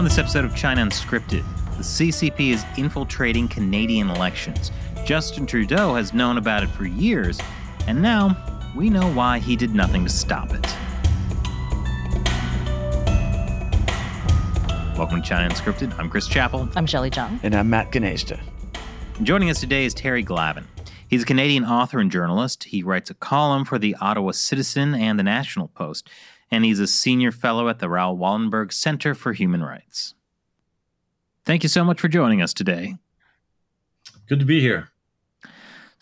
On this episode of China Unscripted, the CCP is infiltrating Canadian elections. Justin Trudeau has known about it for years, and now we know why he did nothing to stop it. Welcome to China Unscripted. I'm Chris Chappell. I'm Shelley Zhang. And I'm Matt Gnazda. Joining us today is Terry Glavin. He's a Canadian author and journalist. He writes a column for the Ottawa Citizen and the National Post and he's a senior fellow at the Raoul Wallenberg Center for Human Rights. Thank you so much for joining us today. Good to be here.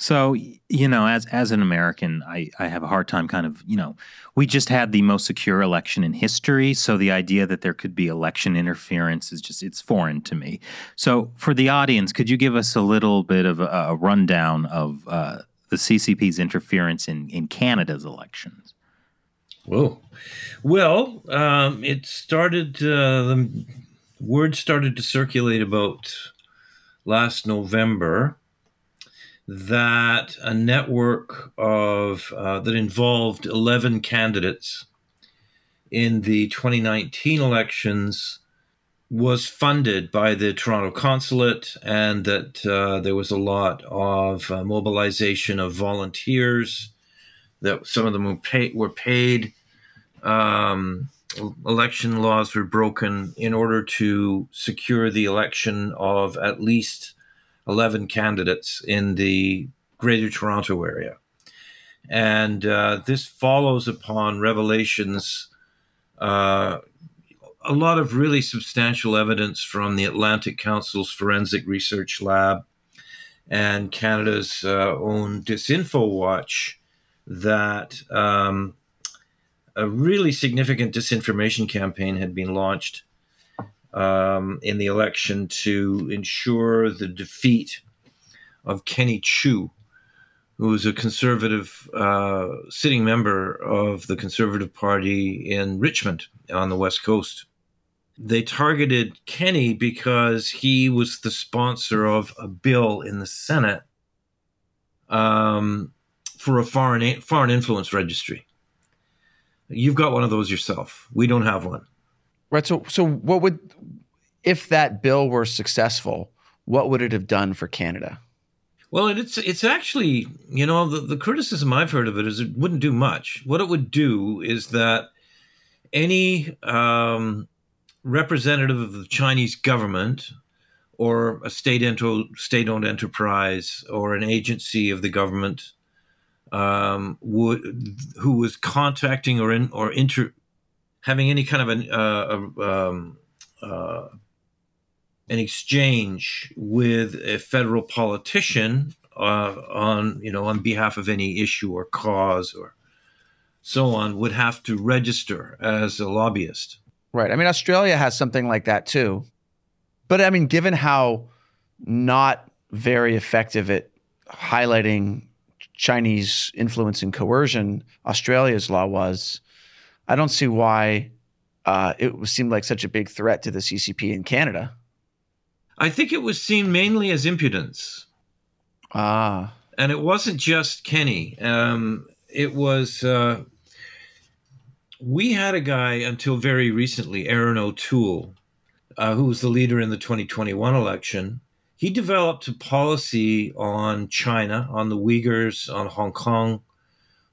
So, you know, as as an American, I, I have a hard time kind of, you know, we just had the most secure election in history. So the idea that there could be election interference is just, it's foreign to me. So for the audience, could you give us a little bit of a, a rundown of uh, the CCP's interference in, in Canada's elections? Whoa. Well, um, it started, uh, the word started to circulate about last November that a network of uh, that involved 11 candidates in the 2019 elections was funded by the Toronto consulate and that uh, there was a lot of uh, mobilization of volunteers that some of them were, pay, were paid um, election laws were broken in order to secure the election of at least 11 candidates in the Greater Toronto area. And uh, this follows upon revelations, uh, a lot of really substantial evidence from the Atlantic Council's Forensic Research Lab and Canada's uh, own Disinfo Watch that um, a really significant disinformation campaign had been launched um, in the election to ensure the defeat of Kenny Chiu, who was a conservative uh, sitting member of the Conservative Party in Richmond on the West Coast. They targeted Kenny because he was the sponsor of a bill in the Senate um, for a foreign foreign influence registry. You've got one of those yourself. We don't have one. Right. So, so what would, if that bill were successful, what would it have done for Canada? Well, it's it's actually you know the, the criticism I've heard of it is it wouldn't do much. What it would do is that any um, representative of the Chinese government or a state state owned enterprise or an agency of the government um, would who was contacting or in or inter having any kind of an uh, um, uh, an exchange with a federal politician uh, on you know on behalf of any issue or cause or so on would have to register as a lobbyist. Right. I mean, Australia has something like that too. But I mean, given how not very effective at highlighting Chinese influence and coercion Australia's law was, I don't see why uh, it seemed like such a big threat to the CCP in Canada. I think it was seen mainly as impudence. Ah. And it wasn't just Kenny. Um, it was. Uh, we had a guy until very recently, Erin O'Toole, uh, who was the leader in the 2021 election, he developed a policy on China, on the Uyghurs, on Hong Kong,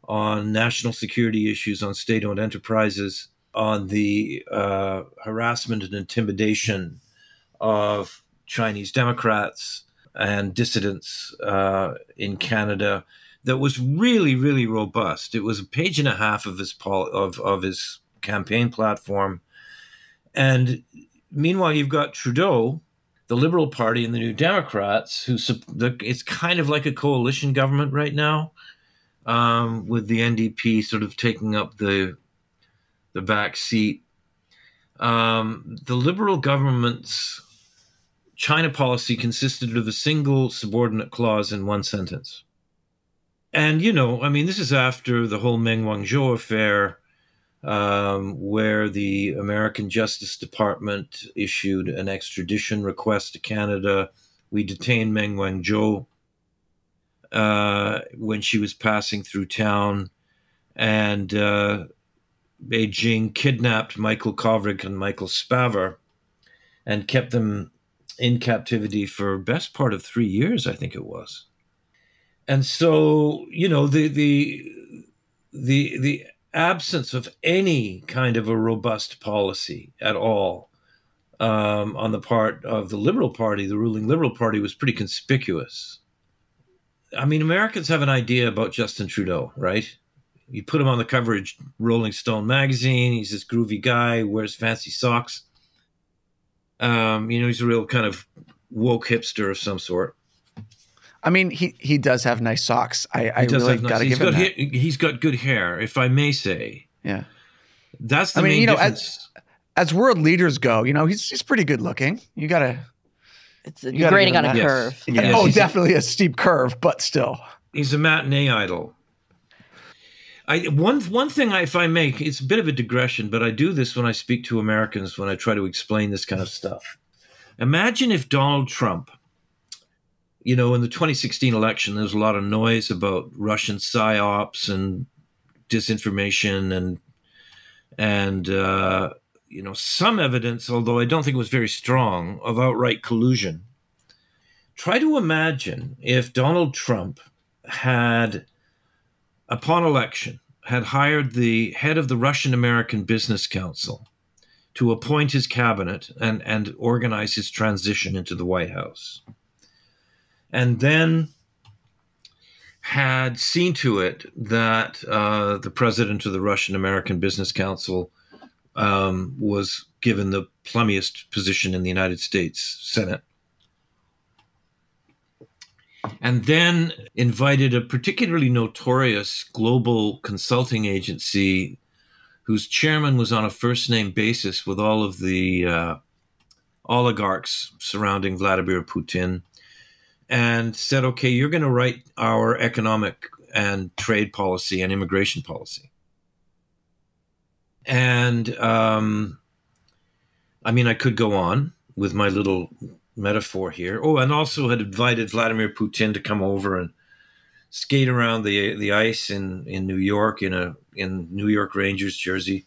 on national security issues, on state owned enterprises, on the uh, harassment and intimidation of Chinese Democrats and dissidents uh, in Canada that was really, really robust. It was a page and a half of his pol- of, of his campaign platform. And meanwhile, you've got Trudeau, the Liberal Party and the New Democrats, who it's kind of like a coalition government right now, um, with the NDP sort of taking up the the back seat. Um, the Liberal government's China policy consisted of a single subordinate clause in one sentence. And, you know, I mean, this is after the whole Meng Wanzhou affair, um, where the American Justice Department issued an extradition request to Canada. We detained Meng Wanzhou uh, when she was passing through town, and uh, Beijing kidnapped Michael Kovrig and Michael Spavor. and kept them in captivity for best part of three years, I think it was. And so, you know, the the the the absence of any kind of a robust policy at all um, on the part of the Liberal Party, the ruling Liberal Party, was pretty conspicuous. I mean, Americans have an idea about Justin Trudeau, right? You put him on the cover of Rolling Stone magazine. He's this groovy guy, wears fancy socks. Um, you know, he's a real kind of woke hipster of some sort. I mean, he he does have nice socks. I, I really got to give him that. He, he's got good hair, if I may say. Yeah, that's the I mean, main you know, difference. as as world leaders go, you know, he's he's pretty good looking. You gotta. It's You gotta grading on him a that. curve. Yes, oh, he's- definitely a steep curve, but still. he's a matinee idol. I one one thing, I, if I make, it's a bit of a digression, but I do this when I speak to Americans when I try to explain this kind of stuff. Imagine if Donald Trump, you know, in the 2016 election, there was a lot of noise about Russian psyops and disinformation and and uh, you know some evidence, although I don't think it was very strong, of outright collusion. Try to imagine if Donald Trump had, upon election, had hired the head of the Russian American Business Council to appoint his cabinet and, and organize his transition into the White House. And then had seen to it that uh, the president of the Russian American Business Council um, was given the plummiest position in the United States Senate. And then invited a particularly notorious global consulting agency whose chairman was on a first name basis with all of the uh, oligarchs surrounding Vladimir Putin and said, okay, you're going to write our economic and trade policy and immigration policy. And um, I mean, I could go on with my little metaphor here. Oh, and also had invited Vladimir Putin to come over and skate around the the ice in, in New York in a in New York Rangers jersey,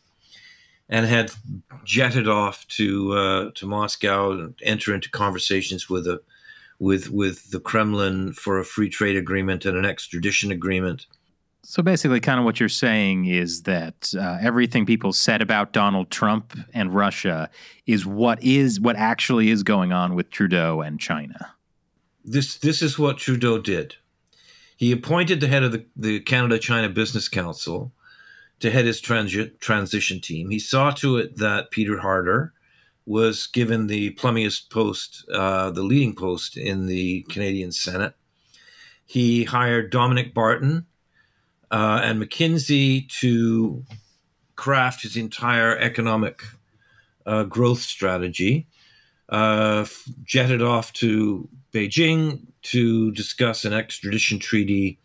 and had jetted off to uh, to Moscow and enter into conversations with a with with the Kremlin for a free trade agreement and an extradition agreement. So basically, kind of what you're saying is that uh, everything people said about Donald Trump and Russia is what is what actually is going on with Trudeau and China. This this is what Trudeau did. He appointed the head of the, the Canada China Business Council to head his transi- transition team. He saw to it that Peter Harder was given the plummiest post, uh, the leading post in the Canadian Senate. He hired Dominic Barton uh, and McKinsey to craft his entire economic uh, growth strategy. Uh, jetted off to Beijing to discuss an extradition treaty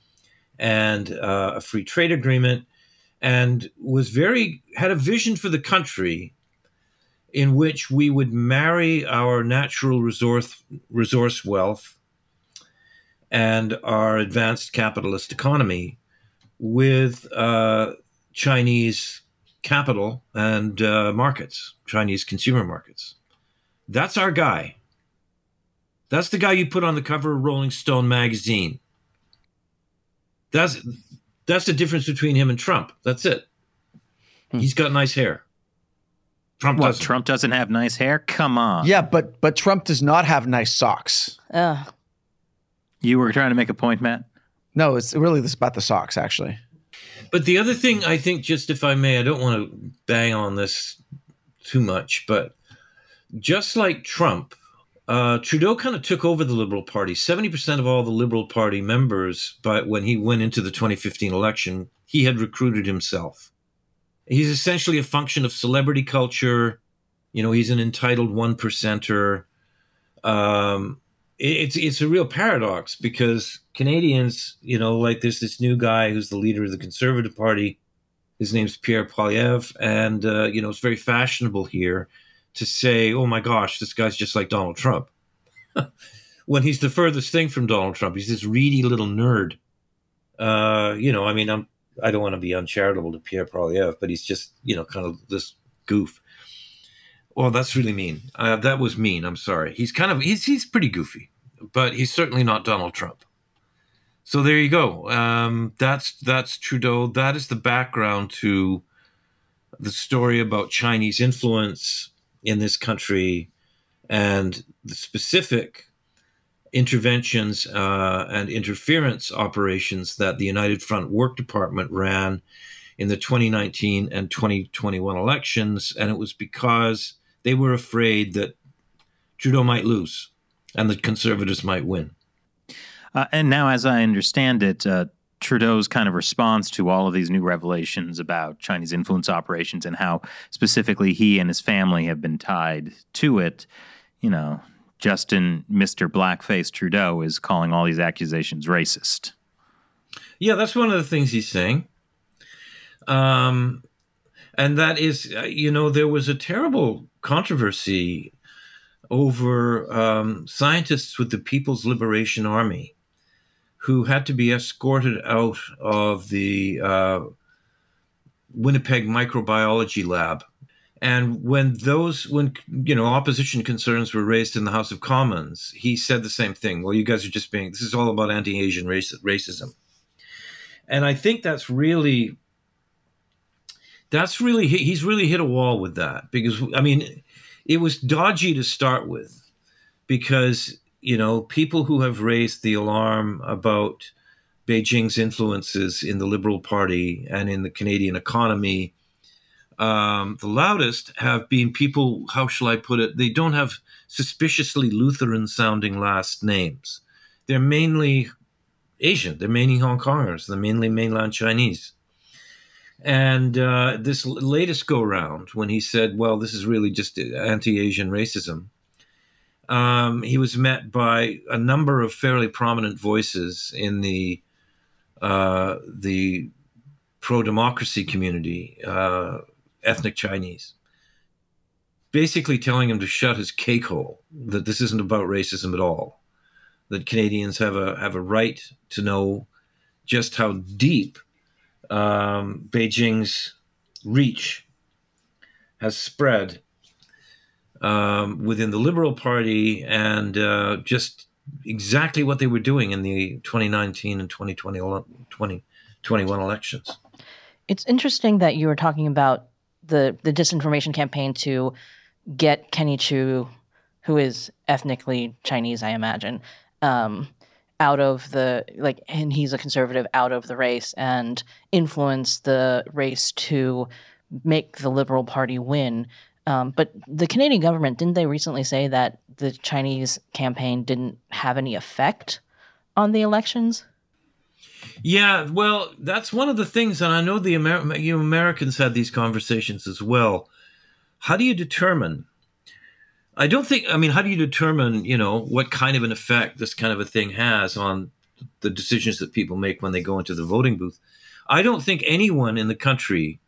and uh, a free trade agreement, and was very had a vision for the country in which we would marry our natural resource resource wealth and our advanced capitalist economy with uh, Chinese capital and uh, markets, Chinese consumer markets. That's our guy. That's the guy you put on the cover of Rolling Stone magazine. That's that's the difference between him and Trump. That's it. Hmm. He's got nice hair. Trump What? doesn't. Trump doesn't have nice hair? Come on. Yeah, but but Trump does not have nice socks. Ugh. You were trying to make a point, Matt. No, it's really this about the socks actually. But the other thing, I think, just if I may, I don't want to bang on this too much, but just like Trump, uh, Trudeau kind of took over the Liberal Party. Seventy percent of all the Liberal Party members, but when he went into the 2015 election, he had recruited himself. He's essentially a function of celebrity culture. You know, he's an entitled one percenter. Um, it- it's it's a real paradox because Canadians, you know, like there's this new guy who's the leader of the Conservative Party. His name's Pierre Poilievre, and uh, you know it's very fashionable here to say, "Oh my gosh, this guy's just like Donald Trump," when he's the furthest thing from Donald Trump. He's this reedy little nerd. Uh, you know, I mean, I'm I don't want to be uncharitable to Pierre Poilievre, but he's just you know kind of this goof. Well, that's really mean. Uh, that was mean. I'm sorry. He's kind of he's he's pretty goofy, but he's certainly not Donald Trump. So there you go. Um, that's that's Trudeau. That is the background to the story about Chinese influence in this country and the specific interventions uh, and interference operations that the United Front Work Department ran in the 2019 and 2021 elections. And it was because they were afraid that Trudeau might lose and the conservatives might win. Uh, and now, as I understand it, uh, Trudeau's kind of response to all of these new revelations about Chinese influence operations and how specifically he and his family have been tied to it, you know, Justin, Mr. Blackface Trudeau, is calling all these accusations racist. Yeah, that's one of the things he's saying. Um, and that is, uh, you know, there was a terrible controversy over um, scientists with the People's Liberation Army who had to be escorted out of the uh, Winnipeg microbiology lab. And when those, when you know, opposition concerns were raised in the House of Commons, he said the same thing. Well, you guys are just being. This is all about anti-Asian racism, and I think that's really, that's really he's really hit a wall with that because I mean, it was dodgy to start with because you know, people who have raised the alarm about Beijing's influences in the Liberal Party and in the Canadian economy, um, the loudest have been people, how shall I put it, they don't have suspiciously Lutheran sounding last names. They're mainly Asian, they're mainly Hong Kongers, they're mainly mainland Chinese. And uh, this latest go round, when he said, well, this is really just anti Asian racism, um, he was met by a number of fairly prominent voices in the uh, the pro democracy community, uh, ethnic Chinese, basically telling him to shut his cake hole. That this isn't about racism at all. That Canadians have a have a right to know just how deep um, Beijing's reach has spread um, within the Liberal Party and uh, just exactly what they were doing in the 2019 and 2020, 2021 elections. It's interesting that you were talking about the, the disinformation campaign to get Kenny Chiu, who is ethnically Chinese, I imagine, um, out of the like, and he's a conservative, out of the race, and influence the race to make the Liberal Party win. Um, but the Canadian government didn't they recently say that the Chinese campaign didn't have any effect on the elections? Yeah, well, that's one of the things, and I know the Amer- you Americans had these conversations as well. How do you determine? I don't think. I mean, how do you determine? You know, what kind of an effect this kind of a thing has on the decisions that people make when they go into the voting booth? I don't think anyone in the country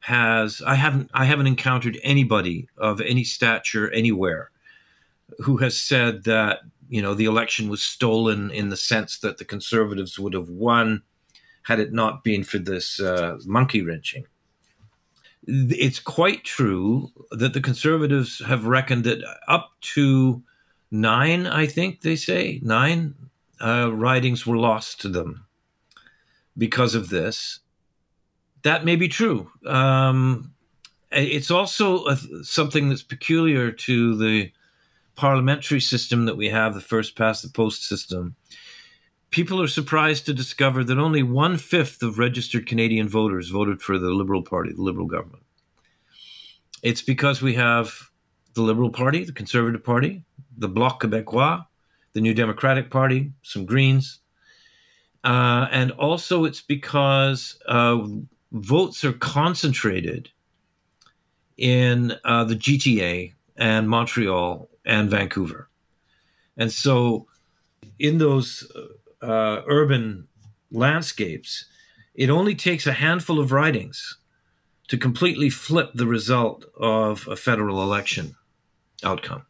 has I haven't I haven't encountered anybody of any stature anywhere who has said that you know the election was stolen in the sense that the conservatives would have won had it not been for this uh, monkey wrenching. It's quite true that the conservatives have reckoned that up to nine, I think they say, nine uh, ridings were lost to them because of this that may be true. Um, it's also a, something that's peculiar to the parliamentary system that we have, the first past the post system. People are surprised to discover that only one fifth of registered Canadian voters voted for the Liberal Party, the Liberal government. It's because we have the Liberal Party, the Conservative Party, the Bloc Québécois, the New Democratic Party, some Greens, uh, and also it's because uh, votes are concentrated in uh, the GTA and Montreal and Vancouver. And so, in those uh, urban landscapes, it only takes a handful of ridings to completely flip the result of a federal election outcome.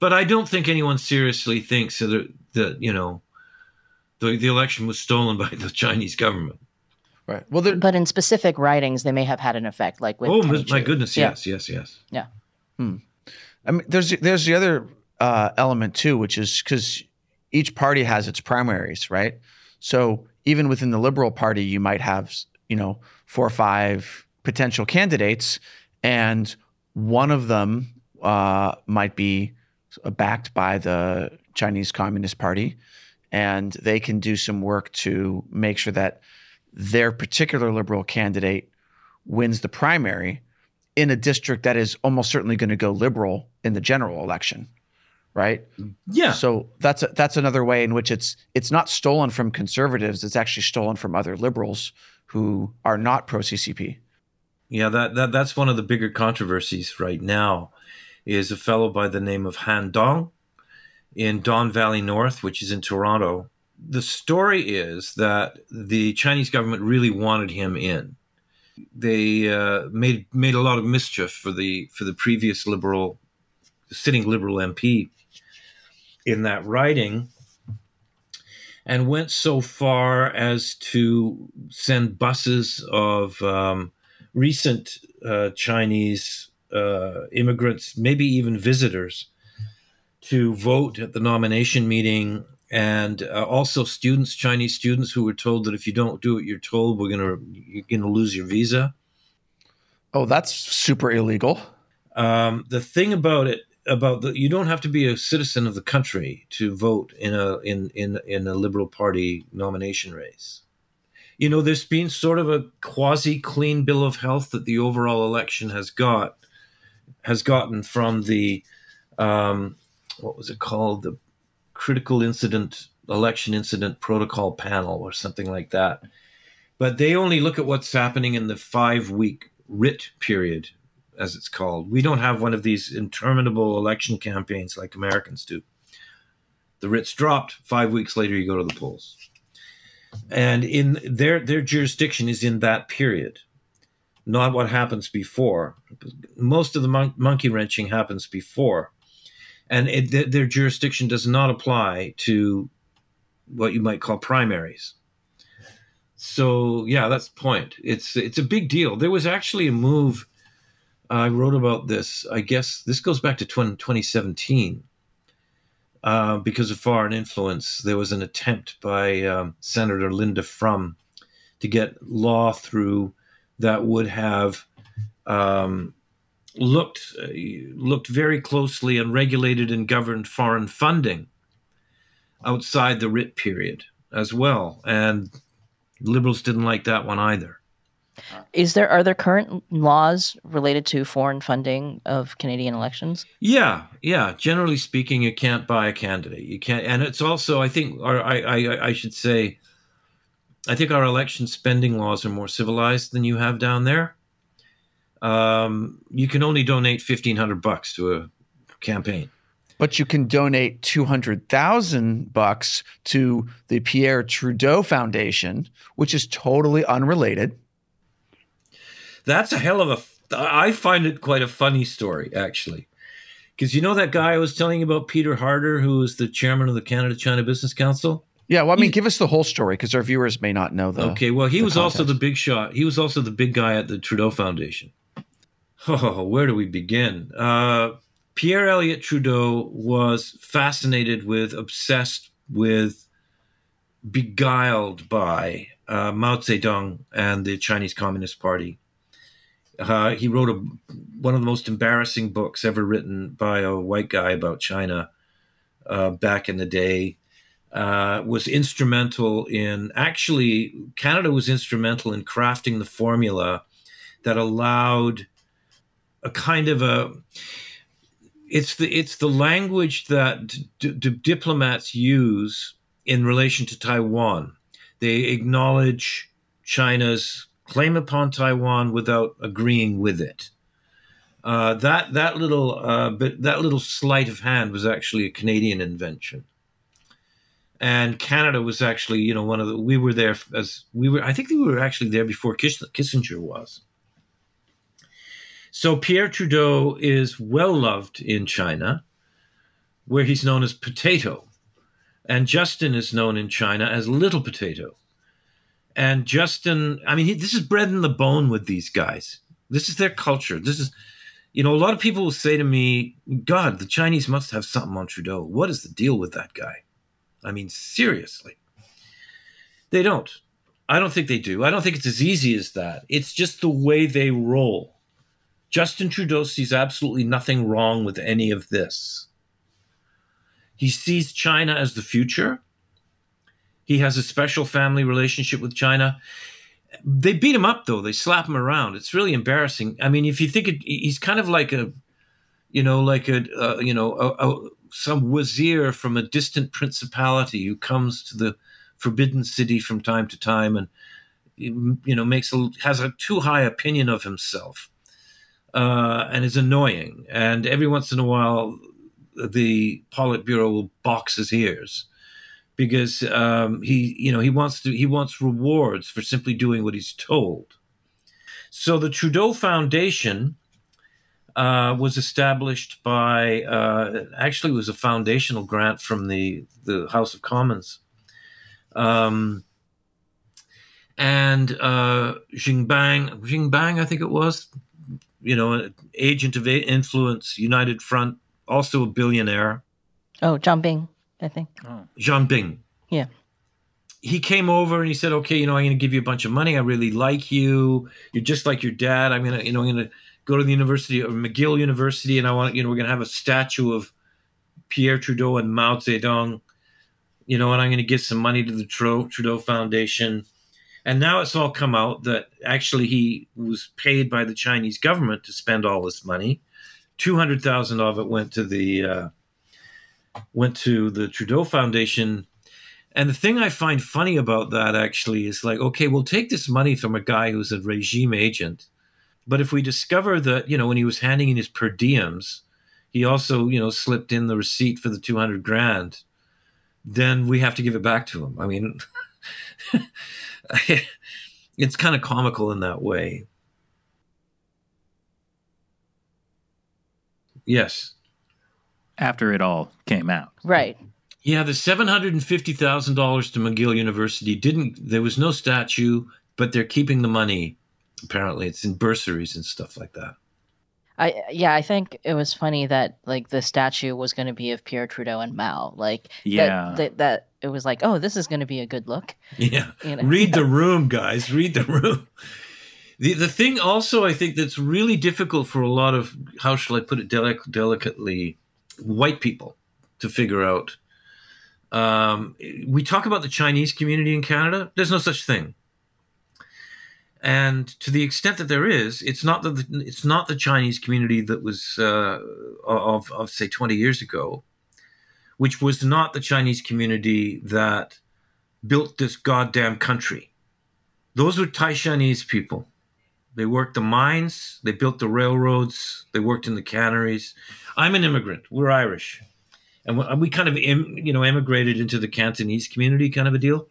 But I don't think anyone seriously thinks that, that you know, the, the election was stolen by the Chinese government. Right. Well, but in specific ridings, they may have had an effect, like with. Oh my goodness! Yes, yeah. yes, yes. Yeah. I mean, there's there's the other uh, element too, which is because each party has its primaries, right? So even within the Liberal Party, you might have you know four or five potential candidates, and one of them uh, might be backed by the Chinese Communist Party, and they can do some work to make sure that their particular liberal candidate wins the primary in a district that is almost certainly going to go liberal in the general election right Yeah. so that's a, that's another way in which it's it's not stolen from conservatives it's actually stolen from other liberals who are not pro CCP Yeah, that, that that's one of the bigger controversies right now is a fellow by the name of Han Dong in Don Valley North, which is in Toronto. The story is that the Chinese government really wanted him in. They uh, made made a lot of mischief for the for the previous liberal sitting liberal MP in that riding and went so far as to send buses of um, recent uh, Chinese uh, immigrants, maybe even visitors, to vote at the nomination meeting, and uh, also students, Chinese students, who were told that if you don't do what you're told, we're gonna you're gonna lose your visa. oh that's super illegal Um, the thing about it about the you don't have to be a citizen of the country to vote in a in in in a liberal party nomination race. You know, there's been sort of a quasi clean bill of health that the overall election has got has gotten from the um, what was it called the critical incident election incident protocol panel or something like that. But they only look at what's happening in the five week writ period as it's called. We don't have one of these interminable election campaigns like Americans do. The writ's dropped. Five weeks later, you go to the polls, and in their their jurisdiction is in that period, not what happens before. Most of the mon- monkey wrenching happens before, and it, th- their jurisdiction does not apply to what you might call primaries. So yeah, that's the point. It's it's a big deal. There was actually a move I wrote about this. I guess this goes back to 20, 2017. Uh, because of foreign influence, there was an attempt by um, Senator Linda Frum to get law through that would have um, looked uh, looked very closely and regulated and governed foreign funding outside the writ period as well. And liberals didn't like that one either. Is there are there current laws related to foreign funding of Canadian elections? Yeah, yeah. Generally speaking, you can't buy a candidate. You can't, and it's also, I think, or I, I, I should say, I think our election spending laws are more civilized than you have down there. Um, you can only donate fifteen hundred bucks to a campaign. but you can donate 200,000 bucks to the Pierre Trudeau Foundation which is totally unrelated That's a hell of a. I find it quite a funny story, actually, because you know that guy I was telling you about, Peter Harder, who is the chairman of the Canada China Business Council. yeah well i mean give us the whole story because our viewers may not know the Okay, well, he was also the big shot. He was also the big guy at the Trudeau Foundation. Oh, where do we begin? Uh, Pierre Elliott Trudeau was fascinated with, obsessed with, beguiled by uh, Mao Zedong and the Chinese Communist Party. Uh, he wrote a, one of the most embarrassing books ever written by a white guy about China uh, back in the day uh, was instrumental in actually Canada was instrumental in crafting the formula that allowed a kind of a it's the it's the language that d- d- diplomats use in relation to Taiwan. They acknowledge China's claim upon Taiwan without agreeing with it. Uh, that that little uh, bit, that little sleight of hand was actually a Canadian invention and Canada was actually, you know, one of the. We were there as we were. I think we were actually there before Kiss, Kissinger was. So Pierre Trudeau is well loved in China, where he's known as Potato, and Justin is known in China as Little Potato. And Justin, I mean, he, this is bred in the bone with these guys. This is their culture. This is you know, a lot of people will say to me, God, the Chinese must have something on Trudeau. What is the deal with that guy? I mean, seriously. They don't. I don't think they do. I don't think it's as easy as that. It's just the way they roll. Justin Trudeau sees absolutely nothing wrong with any of this. He sees China as the future. He has a special family relationship with China. They beat him up though. They slap him around. It's really embarrassing. I mean, if you think it, he's kind of like a, you know, like a, uh, you know, a, a, some wazir from a distant principality who comes to the forbidden city from time to time and you know makes a has a too high opinion of himself uh, and is annoying. And every once in a while, the Politburo will box his ears because um, he you know he wants to he wants rewards for simply doing what he's told. So the Trudeau Foundation. Uh, was established by uh, actually was a foundational grant from the the House of Commons um, and uh, Xingbang, Xingbang, I think it was, you know, agent of influence, United Front, also a billionaire. Oh, Zhang Bin, I think. Oh. Zhang Bin. Yeah. He came over and he said, "Okay, you know, I'm going to give you a bunch of money. I really like you. You're just like your dad. I'm going to, you know, I'm going to go to the university or McGill University, and I want, you know, we're going to have a statue of Pierre Trudeau and Mao Zedong you know, and I'm going to give some money to the Trudeau Foundation. And now it's all come out that actually he was paid by the Chinese government to spend all this money. Two hundred thousand of it went to the uh, went to the Trudeau Foundation. And the thing I find funny about that actually is like, okay, we'll take this money from a guy who's a regime agent, but if we discover that you know when he was handing in his per diems, he also you know slipped in the receipt for the two hundred grand then we have to give it back to him. I mean, it's kind of comical in that way. Yes. After it all came out. Right. Yeah, the seven hundred and fifty thousand dollars to McGill University didn't. There was no statue, but they're keeping the money. Apparently, it's in bursaries and stuff like that. I yeah, I think it was funny that like the statue was going to be of Pierre Trudeau and Mao. Like yeah, that, that, that it was like, oh, this is going to be a good look. Yeah, you know? read the room, guys. Read the room. The the thing also I think that's really difficult for a lot of how shall I put it delic- delicately, white people to figure out. Um, we talk about the Chinese community in Canada. There's no such thing and to the extent that there is, it's not the it's not the Chinese community that was uh, of of say twenty years ago, which was not the Chinese community that built this goddamn country. Those were Taishanese people. They worked the mines, they built the railroads, they worked in the canneries. I'm an immigrant. We're Irish, and we kind of you know immigrated into the Cantonese community, kind of a deal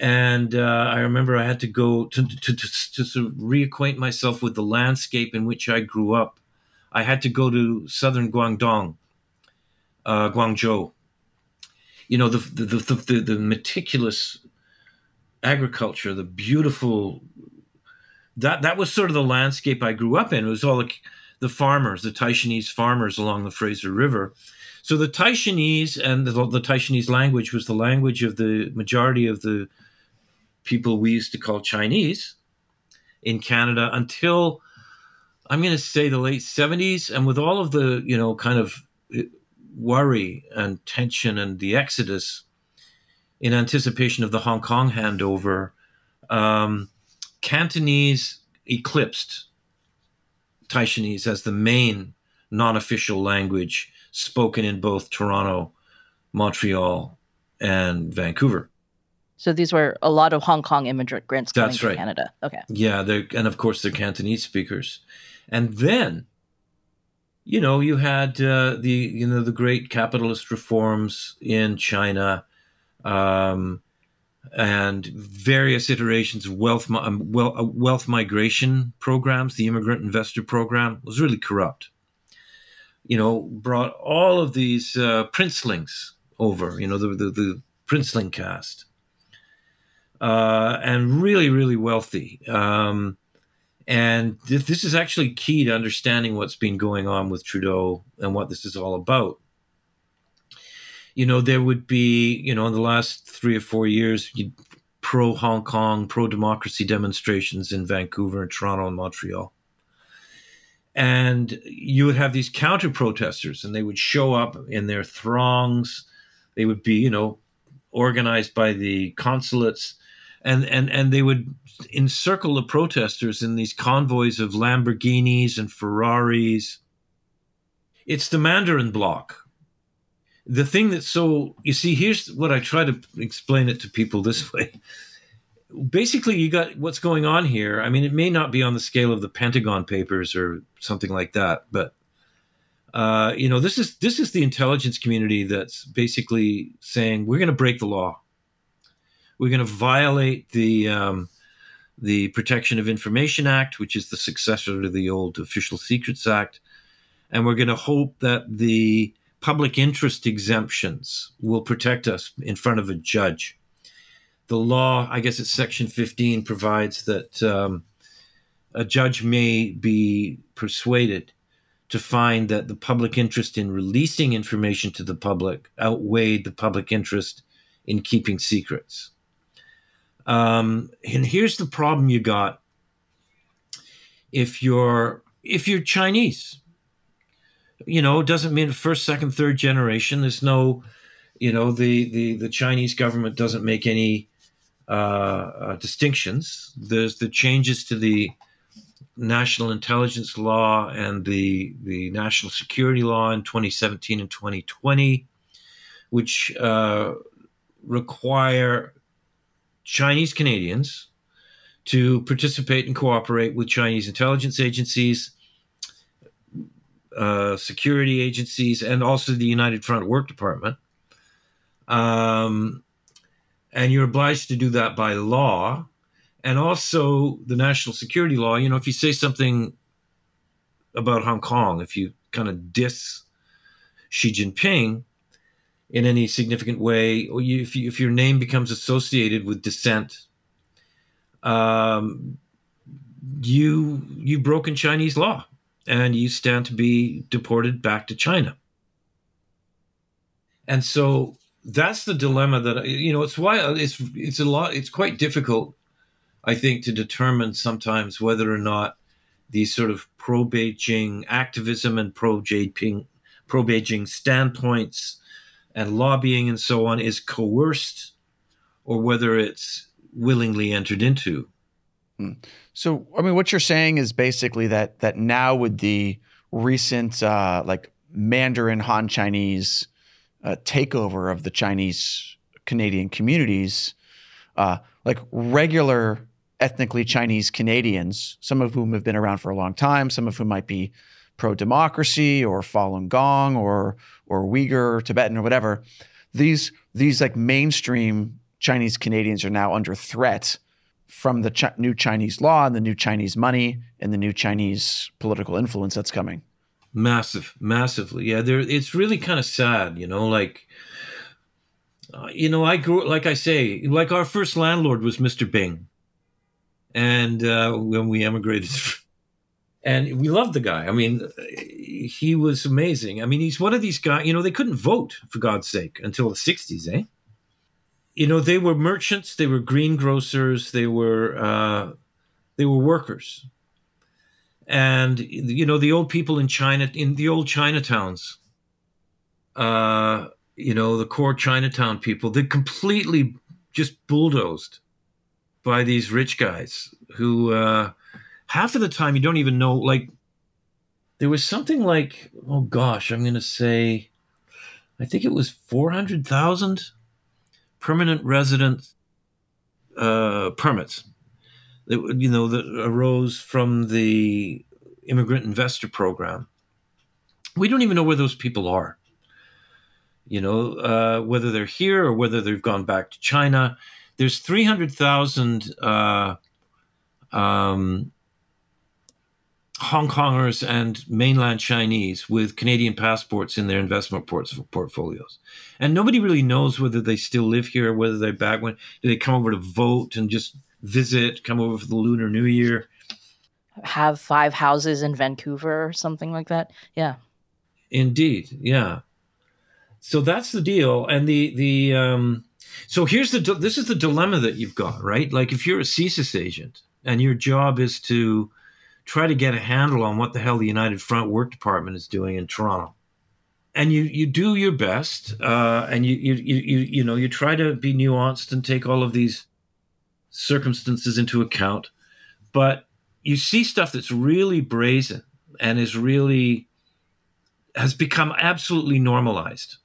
and uh, I remember I had to go to, to, to, to, to reacquaint myself with the landscape in which I grew up. I had to go to southern Guangdong, uh, Guangzhou. You know, the, the, the, the, the meticulous agriculture, the beautiful, that, that was sort of the landscape I grew up in. It was all the, the farmers, the Taishanese farmers along the Fraser River. So the Taishanese and the, the Taishanese language was the language of the majority of the people we used to call Chinese in Canada until I'm going to say the late 70s. And with all of the, you know, kind of uh, worry and tension and the exodus in anticipation of the Hong Kong handover, um, Cantonese eclipsed Taishanese as the main non official language spoken in both Toronto, Montreal, and Vancouver. So these were a lot of Hong Kong immigrants coming That's right. to Canada. Okay. Yeah, they're and of course they're Cantonese speakers, and then, you know, you had uh, the you know the great capitalist reforms in China, um, and various iterations of wealth um, uh, wealth migration programs. The immigrant investor program was really corrupt. You know, brought all of these uh, princelings over. You know, the the, the princeling caste uh, and really, really wealthy. Um, And th- this is actually key to understanding what's been going on with Trudeau and what this is all about. You know, there would be, you know, in the last three or four years, pro Hong Kong, pro democracy demonstrations in Vancouver and Toronto and Montreal. And you would have these counter protesters, and they would show up in their throngs. They would be, you know, organized by the consulates, and and and they would encircle the protesters in these convoys of Lamborghinis and Ferraris. It's the Mandarin block. The thing that's so, you see, here's what I try to explain it to people this way. Basically, you got what's going on here. I mean, it may not be on the scale of the Pentagon Papers or something like that, but uh, you know, this is this is the intelligence community that's basically saying we're going to break the law. We're going to violate the um, the Protection of Information Act, which is the successor to the old Official Secrets Act. And we're going to hope that the public interest exemptions will protect us in front of a judge. The law, I guess it's Section 15, provides that um, a judge may be persuaded to find that the public interest in releasing information to the public outweighed the public interest in keeping secrets. Um, and here's the problem you got if you're if you're Chinese. You know, it doesn't mean first, second, third generation. There's no, you know, the the the Chinese government doesn't make any uh, uh, distinctions. There's the changes to the national intelligence law and the the national security law in 2017 and 2020, which uh, require Chinese Canadians to participate and cooperate with Chinese intelligence agencies, uh, security agencies, and also the United Front Work Department. Um, and you're obliged to do that by law. And also the national security law. You know, if you say something about Hong Kong, if you kind of diss Xi Jinping, in any significant way, or you, if, you, if your name becomes associated with dissent, um, you you've broken Chinese law, and you stand to be deported back to China. And so that's the dilemma that you know. It's why it's it's a lot. It's quite difficult, I think, to determine sometimes whether or not these sort of pro Beijing activism and pro Beijing pro Beijing standpoints and lobbying and so on is coerced or whether it's willingly entered into. Hmm. So, I mean, what you're saying is basically that that now with the recent uh, like Mandarin Han Chinese uh, takeover of the Chinese Canadian communities, uh, like regular ethnically Chinese Canadians, some of whom have been around for a long time, some of whom might be pro democracy or Falun Gong or or Uyghur or Tibetan or whatever, these these like mainstream Chinese Canadians are now under threat from the Ch- new Chinese law and the new Chinese money and the new Chinese political influence that's coming. Massive, massively, yeah. There, it's really kind of sad, you know. Like, uh, you know, I grew like I say, like our first landlord was Mister Bing, and uh, when we emigrated and we loved the guy. I mean, he was amazing. I mean, he's one of these guys. You know, they couldn't vote for God's sake until the '60s, eh? You know, they were merchants, they were greengrocers, they were uh, they were workers, and you know, the old people in China, in the old Chinatowns. Uh, you know, the core Chinatown people, they're completely just bulldozed by these rich guys who. Uh, half of the time you don't even know like there was something like oh gosh i'm going to say i think it was 400000 permanent resident uh, permits. That you know that arose from the immigrant investor program. We don't even know where those people are. You know uh, whether they're here or whether they've gone back to china. There's 300000 uh, um, Hong Kongers and mainland Chinese with Canadian passports in their investment ports, portfolios. And nobody really knows whether they still live here, whether they're back when do they come over to vote and just visit, come over for the Lunar New Year. have five houses in Vancouver or something like that. Yeah. Indeed, yeah. So that's the deal, and the the um, so here's the this is the dilemma that you've got, right? Like if you're a CSIS agent and your job is to try to get a handle on what the hell the United Front Work Department is doing in Toronto, and you you do your best, uh, and you, you you you know you try to be nuanced and take all of these circumstances into account, but you see stuff that's really brazen and is really has become absolutely normalized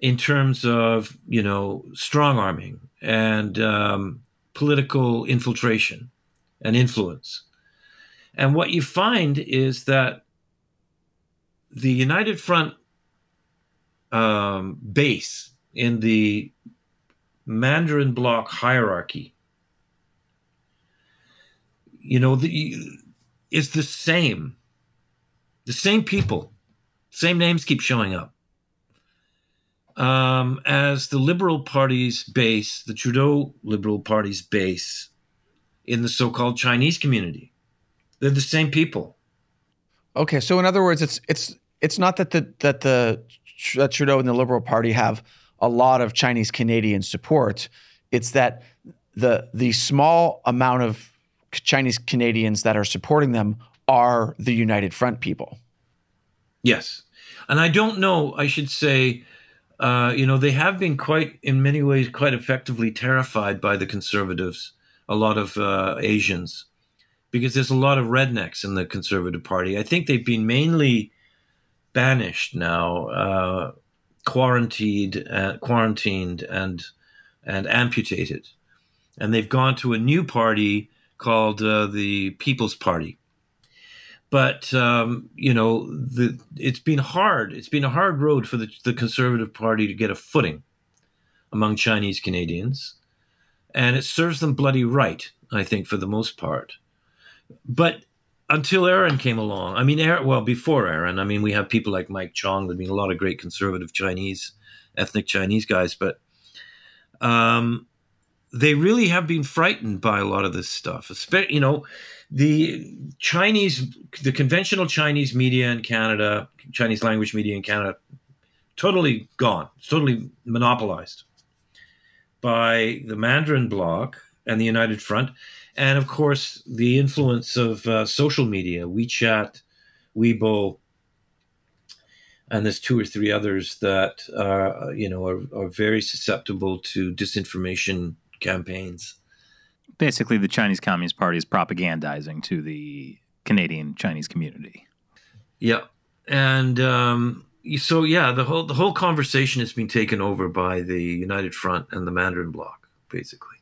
in terms of you know strong arming and um, political infiltration and influence. And what you find is that the United Front um, base in the Mandarin bloc hierarchy, you know, the, is the same. The same people, same names keep showing up um, as the Liberal Party's base, the Trudeau Liberal Party's base in the so called Chinese community. They're the same people. Okay, so in other words, it's it's it's not that the that the that Trudeau and the Liberal Party have a lot of Chinese Canadian support. It's that the the small amount of Chinese Canadians that are supporting them are the United Front people. Yes, and I don't know. I should say uh, you know, they have been quite, in many ways, quite effectively terrified by the conservatives, a lot of uh, Asians, because there's a lot of rednecks in the Conservative Party. I think they've been mainly banished now, uh, quarantined, uh, quarantined, and and amputated, and they've gone to a new party called uh, the People's Party but um, you know, the, it's been hard. It's been a hard road for the, the Conservative Party to get a footing among Chinese Canadians, and it serves them bloody right, I think, for the most part. But until Erin came along, I mean, Erin, well, before Erin, I mean, we have people like Mike Chong. There've been a lot of great conservative Chinese, ethnic Chinese guys, but um, they really have been frightened by a lot of this stuff. Especially, You know, the Chinese, the conventional Chinese media in Canada, Chinese language media in Canada, totally gone, totally monopolized by the Mandarin bloc and the United Front, and of course the influence of uh, social media, WeChat, Weibo, and there's two or three others that are, you know, are, are very susceptible to disinformation campaigns basically the Chinese Communist Party is propagandizing to the Canadian Chinese community. Yeah, and um, so yeah, the whole the whole conversation has been taken over by the United Front and the Mandarin Bloc, basically.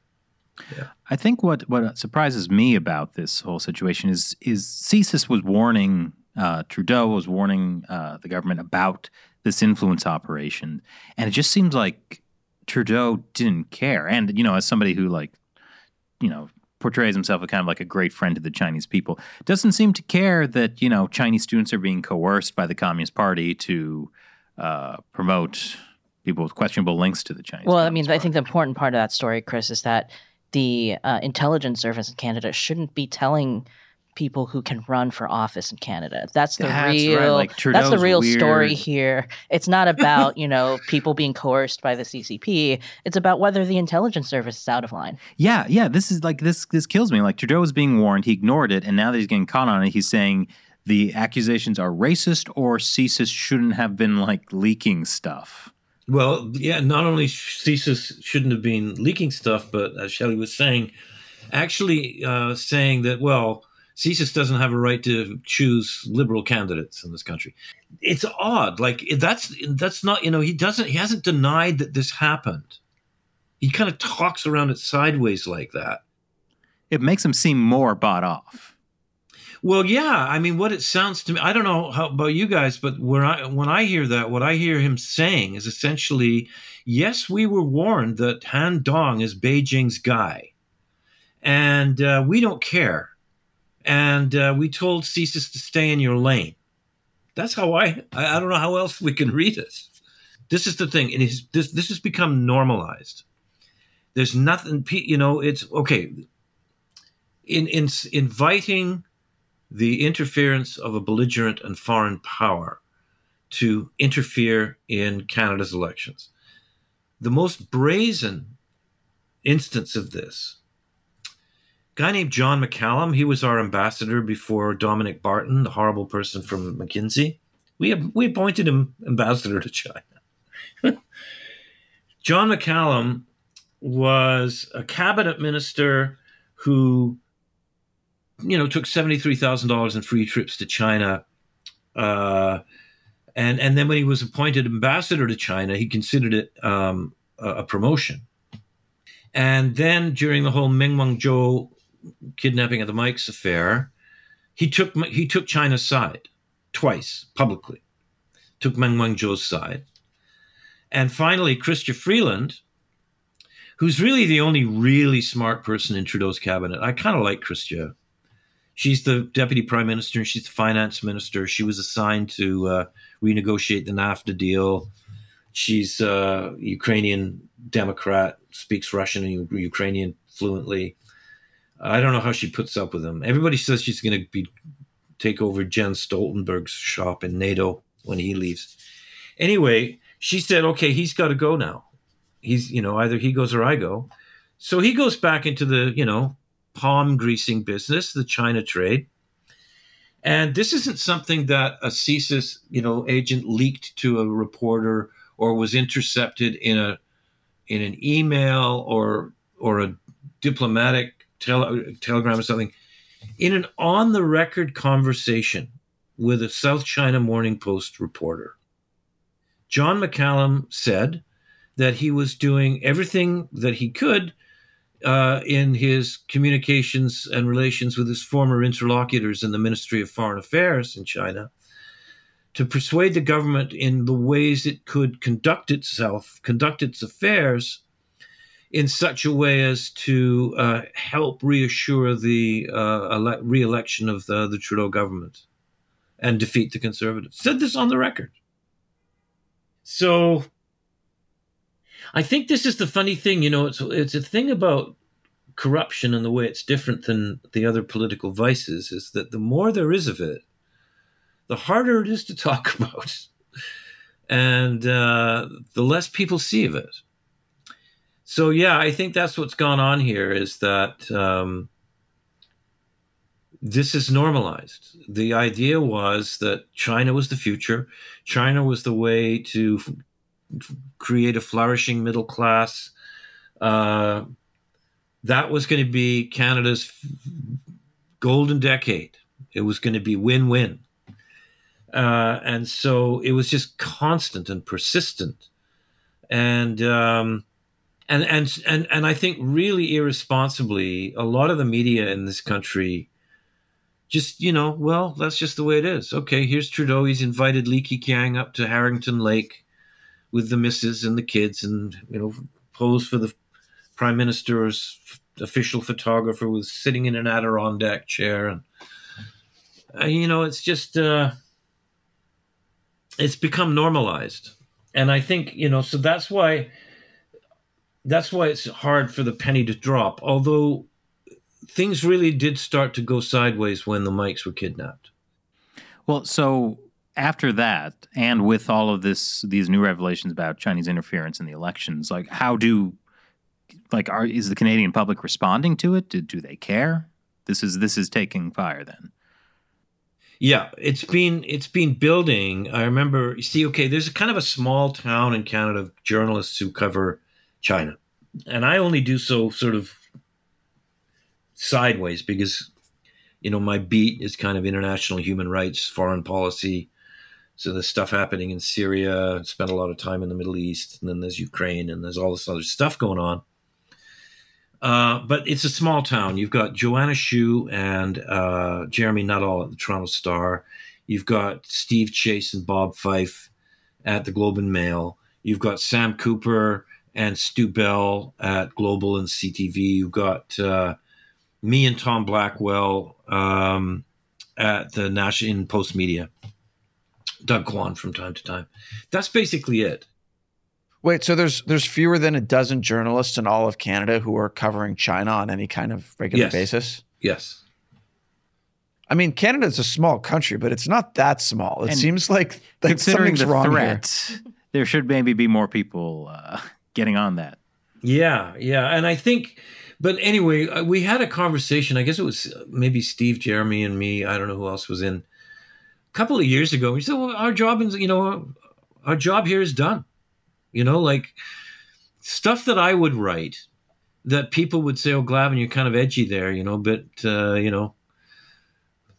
Yeah. I think what what surprises me about this whole situation is is CSIS was warning uh, Trudeau was warning uh, the government about this influence operation, and it just seems like Trudeau didn't care. And you know, as somebody who like you know, portrays himself as kind of like a great friend to the Chinese people, doesn't seem to care that, you know, Chinese students are being coerced by the Communist Party to uh, promote people with questionable links to the Chinese. Well, Communist I mean, Party. I think the important part of that story, Chris, is that the uh, intelligence service in Canada shouldn't be telling people who can run for office in Canada. That's the That's real right, like that's the real story here. It's not about, you know, people being coerced by the CCP. It's about whether the intelligence service is out of line. Yeah, yeah. This is like this. This kills me. Like Trudeau was being warned, he ignored it, and now that he's getting caught on it, he's saying the accusations are racist or CSIS shouldn't have been like leaking stuff. Well, yeah, not only CSIS shouldn't have been leaking stuff, but as Shelley was saying, actually uh, saying that, well, CSIS doesn't have a right to choose liberal candidates in this country. It's odd. Like that's that's not you know he doesn't he hasn't denied that this happened. He kind of talks around it sideways like that. It makes him seem more bought off. Well, yeah. I mean, what it sounds to me, I don't know how about you guys, but when I when I hear that, what I hear him saying is essentially, yes, we were warned that Han Dong is Beijing's guy, and uh, we don't care, and uh, we told CSIS to stay in your lane. That's how I, I. Don't know how else we can read it. This is the thing. Is this. This has become normalized. There's nothing. You know. It's okay in, in inviting the interference of a belligerent and foreign power to interfere in Canada's elections. The most brazen instance of this guy named John McCallum, he was our ambassador before Dominic Barton, the horrible person from McKinsey. We we appointed him ambassador to China. John McCallum was a cabinet minister who, you know, took seventy three thousand dollars in free trips to China, uh, and and then when he was appointed ambassador to China, he considered it um, a, a, promotion. And then during the whole Meng Wanzhou kidnapping of the Mikes affair, he took he took China's side twice publicly, took Meng Wanzhou's side, and finally Chrystia Freeland, who's really the only really smart person in Trudeau's cabinet. I kind of like Chrystia. She's the deputy prime minister and she's the finance minister. She was assigned to uh, renegotiate the NAFTA deal. She's a uh, Ukrainian Democrat, speaks Russian and Ukrainian fluently. I don't know how she puts up with him. Everybody says she's going to be take over Jens Stoltenberg's shop in NATO when he leaves. Anyway, she said, "Okay, he's got to go now. He's you know either he goes or I go." So he goes back into the you know palm greasing business, the China trade. And this isn't something that a CSIS, you know, agent leaked to a reporter or was intercepted in a in an email or or a diplomatic tele- telegram or something, in an on the record conversation with a South China Morning Post reporter. John McCallum said that he was doing everything that he could uh, in his communications and relations with his former interlocutors in the Ministry of Foreign Affairs in China to persuade the government in the ways it could conduct itself, conduct its affairs in such a way as to uh, help reassure the uh, ele- re-election of the, the, Trudeau government and defeat the Conservatives. Said this on the record. So I think this is the funny thing. You know, it's it's a thing about corruption and the way it's different than the other political vices is that the more there is of it, the harder it is to talk about, and uh, the less people see of it so yeah, I think that's what's gone on here is that um, this is normalized. The idea was that China was the future. China was the way to create a flourishing middle class. Uh, that was going to be Canada's golden decade. It was going to be win-win. Uh, and so it was just constant and persistent. And um, and and and and I think really irresponsibly, a lot of the media in this country just you know, well, that's just the way it is. Okay, here's Trudeau. He's invited Li Keqiang up to Harrington Lake with the missus and the kids, and you know, pose for the prime minister's official photographer was sitting in an Adirondack chair, and uh, you know, it's just uh, it's become normalized, and I think you know, so that's why that's why it's hard for the penny to drop. Although things really did start to go sideways when the Mikes were kidnapped. Well, so after that, and with all of this, these new revelations about Chinese interference in the elections, like how do, like, are is the Canadian public responding to it? Do, do they care? This is this is taking fire then. Yeah, it's been it's been building. I remember. You see, okay, there's kind of a small town in Canada of journalists who cover China. And I only do so sort of sideways because, you know, my beat is kind of international human rights, foreign policy. So there's stuff happening in Syria, spent a lot of time in the Middle East, and then there's Ukraine, and there's all this other stuff going on. Uh, but it's a small town. You've got Joanna Chiu and uh, Jeremy Nuttall at the Toronto Star. You've got Steve Chase and Bob Fife at the Globe and Mail. You've got Sam Cooper and Stu Bell at Global and CTV. You've got uh, me and Tom Blackwell um, at the National in Post Media. Doug Quan from time to time. That's basically it. Wait, so there's there's fewer than a dozen journalists in all of Canada who are covering China on any kind of regular yes. basis? Yes. I mean, Canada's a small country, but it's not that small. It And seems like, like something's the wrong here. there should maybe be more people uh, getting on that. Yeah, yeah, and I think, but anyway, uh, we had a conversation. I guess it was uh, maybe Steve, Jeremy, and me. I don't know who else was in. Couple of years ago, we said, "Well, our job is, you know, our job here is done." You know, like stuff that I would write that people would say, "Oh, Glavin, you're kind of edgy there," you know, but uh, you know,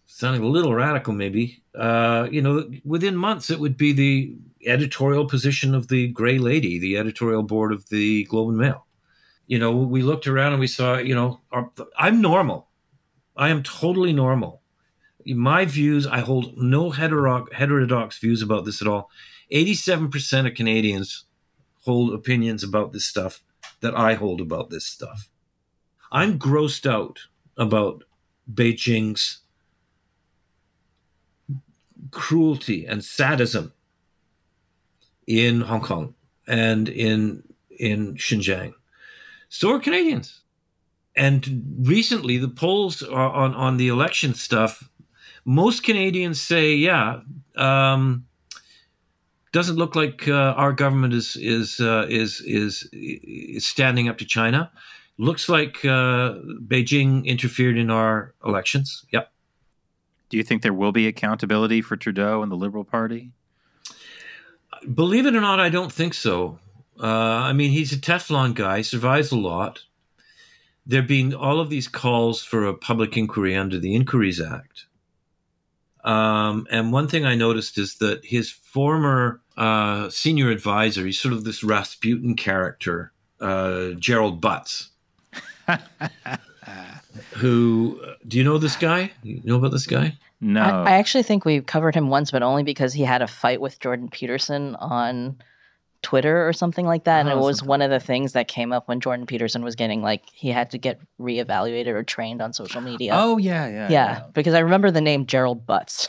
sounding a little radical, maybe. Uh, you know, within months, it would be the editorial position of the Gray Lady, the editorial board of the Globe and Mail. You know, we looked around and we saw, you know, our, I'm normal. I am totally normal. My views, I hold no heterodox, heterodox views about this at all. 87% of Canadians hold opinions about this stuff that I hold about this stuff. I'm grossed out about Beijing's cruelty and sadism in Hong Kong and in in Xinjiang. So are Canadians. And recently, the polls on on the election stuff. Most Canadians say, "Yeah, um, doesn't look like uh, our government is is uh, is is is standing up to China. Looks like uh, Beijing interfered in our elections." Yep. Do you think there will be accountability for Trudeau and the Liberal Party? Believe it or not, I don't think so. Uh, I mean, he's a Teflon guy, survives a lot. There have been all of these calls for a public inquiry under the Inquiries Act. Um, and one thing I noticed is that his former uh, senior advisor, he's sort of this Rasputin character, uh, Gerald Butts, who, do you know this guy? You know about this guy? No. I, I actually think we covered him once, but only because he had a fight with Jordan Peterson on Twitter or something like that. And Oh, it was one of the things that came up when Jordan Peterson was getting like he had to get reevaluated or trained on social media. oh yeah, yeah, yeah, because I remember the name Gerald Butts.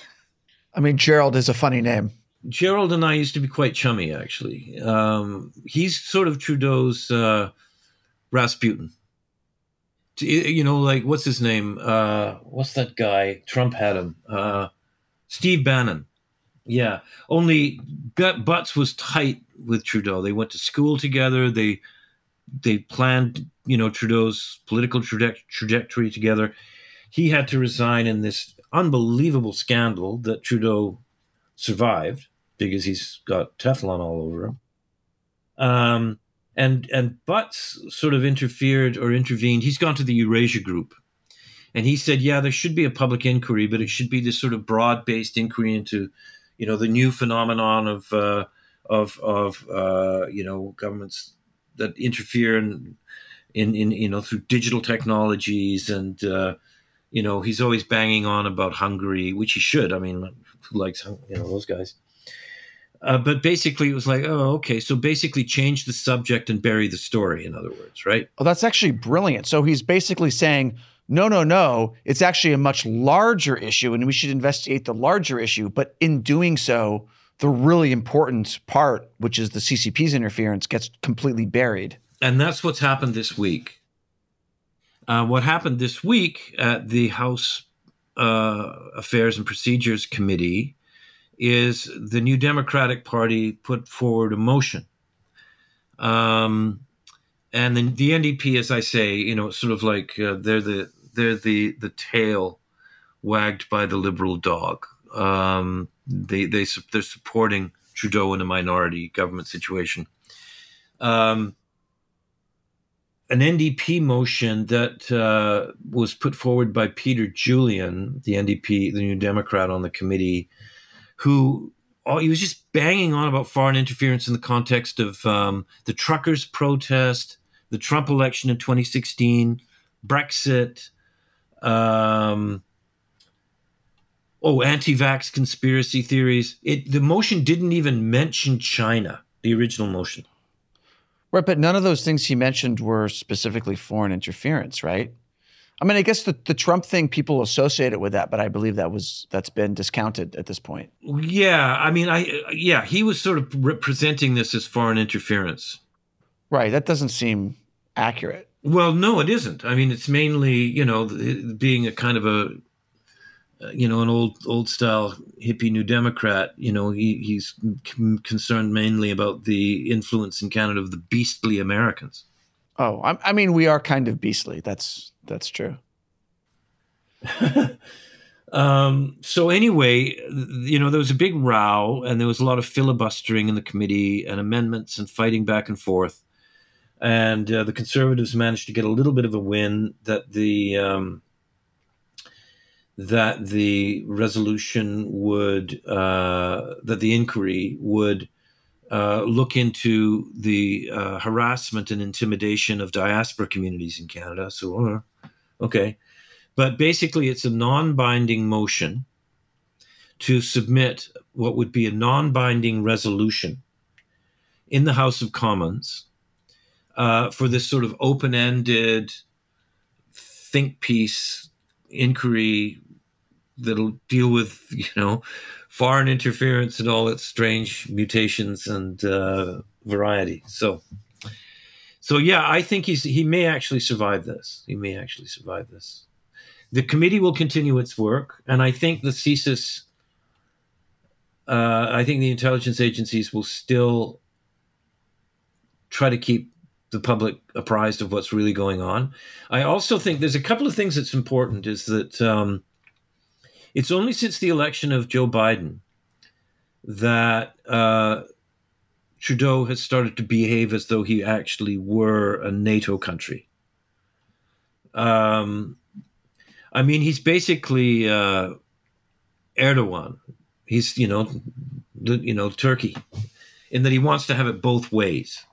I mean, Gerald is a funny name. Gerald and I used to be quite chummy, actually. Um, he's sort of Trudeau's uh, Rasputin. You know, like what's his name? Uh, what's that guy? Trump had him. Uh, Steve Bannon. Yeah. Only Butts was tight with Trudeau. They went to school together. They they planned, you know, Trudeau's political traje- trajectory together. He had to resign in this unbelievable scandal that Trudeau survived because he's got Teflon all over him. Um, and and Butts sort of interfered or intervened. He's gone to the Eurasia Group, and he said, "Yeah, there should be a public inquiry, but it should be this sort of broad-based inquiry into, you know, the new phenomenon of uh, of of uh, you know governments that interfere in, in in you know through digital technologies and." Uh, you know, he's always banging on about Hungary, which he should. I mean, who likes you know those guys? Uh, but basically, it was like, oh, okay. So basically, change the subject and bury the story. In other words, right? Oh, that's actually brilliant. So he's basically saying, no, no, no, it's actually a much larger issue and we should investigate the larger issue. But in doing so, the really important part, which is the CCP's interference, gets completely buried. And that's what's happened this week. Uh, what happened this week at the House uh, Affairs and Procedures Committee is the New Democratic Party put forward a motion. Um, and then the NDP, as I say, you know, sort of like uh, they're the they're the the tail wagged by the liberal dog. Um, they they they're supporting Trudeau in a minority government situation. Um, an NDP motion that uh, was put forward by Peter Julian, the NDP, the New Democrat on the committee, who oh, he was just banging on about foreign interference in the context of um, the truckers' protest, the Trump election in 2016, Brexit, um, oh, anti-vax conspiracy theories. It the motion didn't even mention China. The original motion. Right, but none of those things he mentioned were specifically foreign interference, right? I mean, I guess the, the Trump thing people associate it with that, but I believe that was that's been discounted at this point. Yeah, I mean, I yeah, he was sort of representing this as foreign interference. Right, that doesn't seem accurate. Well, no, it isn't. I mean, it's mainly you know being a kind of a you know an old old style hippie New Democrat. You know, he, he's concerned mainly about the influence in Canada of the beastly Americans. Oh, I, I mean, we are kind of beastly. That's that's true. um, so anyway, you know, there was a big row, and there was a lot of filibustering in the committee, and amendments, and fighting back and forth and uh, the Conservatives managed to get a little bit of a win that the um, that the resolution would uh, that the inquiry would uh, look into the uh, harassment and intimidation of diaspora communities in Canada. So, uh, okay, but basically, it's a non-binding motion to submit what would be a non-binding resolution in the House of Commons uh, for this sort of open ended think piece inquiry that'll deal with, you know, foreign interference and all its strange mutations and uh, variety. So, so yeah, I think he's he may actually survive this. He may actually survive this. The committee will continue its work, and I think the CSIS. Uh, I think the intelligence agencies will still try to keep the public apprised of what's really going on. I also think there's a couple of things that's important is that um, it's only since the election of Joe Biden that uh, Trudeau has started to behave as though he actually were a NATO country. Um, I mean, he's basically uh, Erdogan. He's you know, the, you know Turkey, in that he wants to have it both ways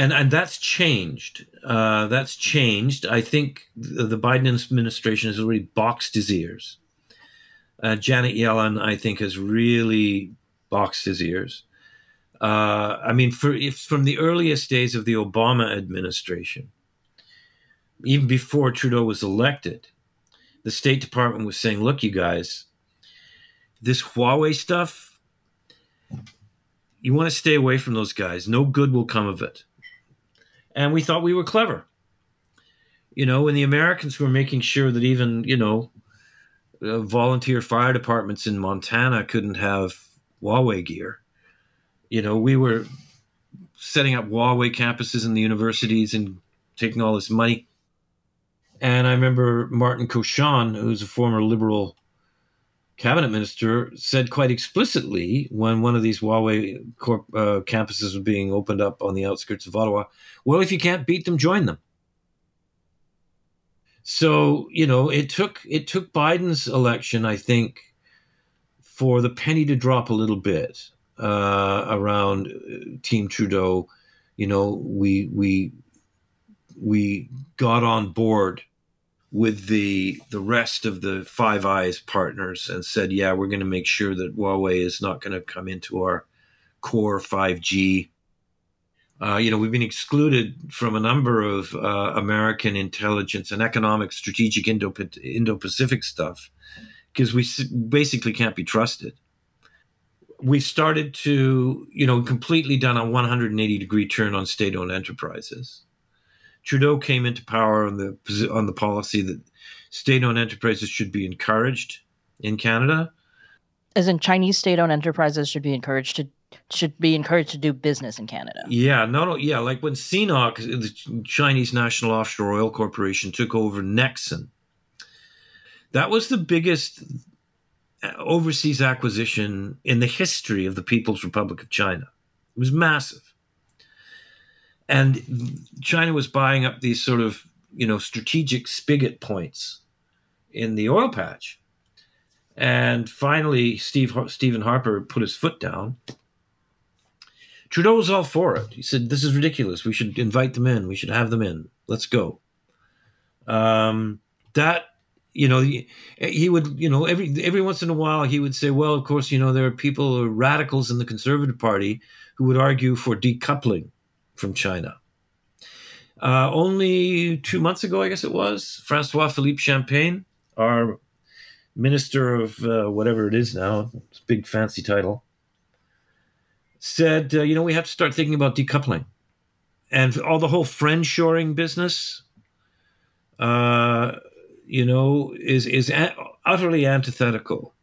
and and that's changed. Uh, that's changed. I think the, the, Biden administration has already boxed his ears. Uh, Janet Yellen, I think, has really boxed his ears. Uh, I mean, for if from the earliest days of the Obama administration, even before Trudeau was elected, the State Department was saying, "Look, you guys, this Huawei stuff." You want to stay away from those guys. No good will come of it and we thought we were clever. You know, when the Americans were making sure that even you know uh, volunteer fire departments in Montana couldn't have Huawei gear. You know, we were setting up Huawei campuses in the universities and taking all this money. And I remember Martin Cauchon, who's a former liberal cabinet minister said quite explicitly when one of these Huawei corp, uh, campuses was being opened up on the outskirts of Ottawa, well, if you can't beat them, join them. So you know, it took it took Biden's election, I think, for the penny to drop a little bit uh, around uh, Team Trudeau. You know, we we we got on board with the the rest of the Five Eyes partners and said, "Yeah, we're going to make sure that Huawei is not going to come into our core 5G." Uh, you know, we've been excluded from a number of uh, American intelligence and economic, strategic Indo Indo-Pacific stuff because we basically can't be trusted. We started to, you know, completely done a 180 degree turn on state-owned enterprises Trudeau came into power on the on the policy that state-owned enterprises should be encouraged in Canada. As in, Chinese state-owned enterprises should be encouraged to should be encouraged to do business in Canada. Yeah, no, yeah, like when CNOOC, the Chinese National Offshore Oil Corporation, took over Nexen. That was the biggest uh, overseas acquisition in the history of the People's Republic of China. It was massive and China was buying up these sort of you know strategic spigot points in the oil patch. And finally, Steve Stephen Harper put his foot down. Trudeau was all for it. He said, "This is ridiculous. We should invite them in. We should have them in. Let's go." Um, that you know, he, he, would you know every every once in a while he would say, "Well, of course, you know there are people, radicals in the Conservative Party, who would argue for decoupling from China. Uh, only two months ago, I guess it was, Francois Philippe Champagne, our minister of uh, whatever it is now, big fancy title, said, uh, you know, we have to start thinking about decoupling. and all the whole friend shoring business, uh, you know, is is a- utterly antithetical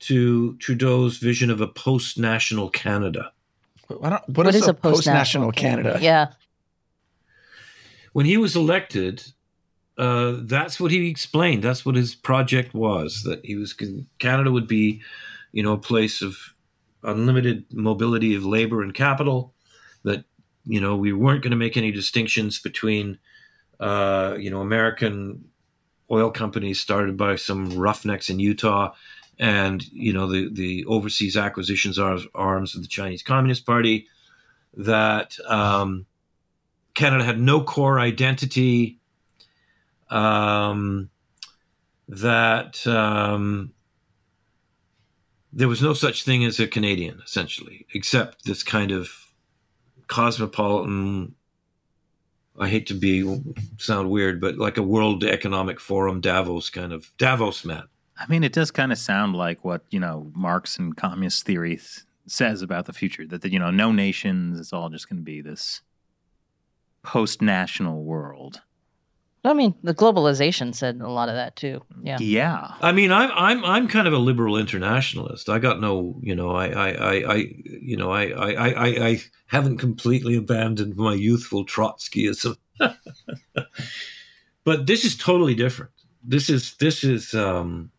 to Trudeau's vision of a post national Canada. I don't- what is, a post-national Canada? Yeah. when he was elected, uh, that's what he explained. That's what his project was. That he was Canada would be, you know, a place of unlimited mobility of labor and capital. That you know we weren't going to make any distinctions between, uh, you know, American oil companies started by some roughnecks in Utah, and you know the the overseas acquisitions arms, arms of the Chinese Communist Party. That um, Canada had no core identity. Um, that um, there was no such thing as a Canadian, essentially, except this kind of cosmopolitan. I hate to be sound weird, but like a World Economic Forum Davos kind of Davos man. I mean, it does kind of sound like what you know Marx and communist theory th- says about the future. That the, you know, no nations. It's all just going to be this post-national world. I mean, the globalization said a lot of that too. Yeah. Yeah. I mean, I'm I'm I'm kind of a liberal internationalist. I got no, you know, I I I, I you know, I, I I I haven't completely abandoned my youthful Trotskyism. but this is totally different. This is this is um,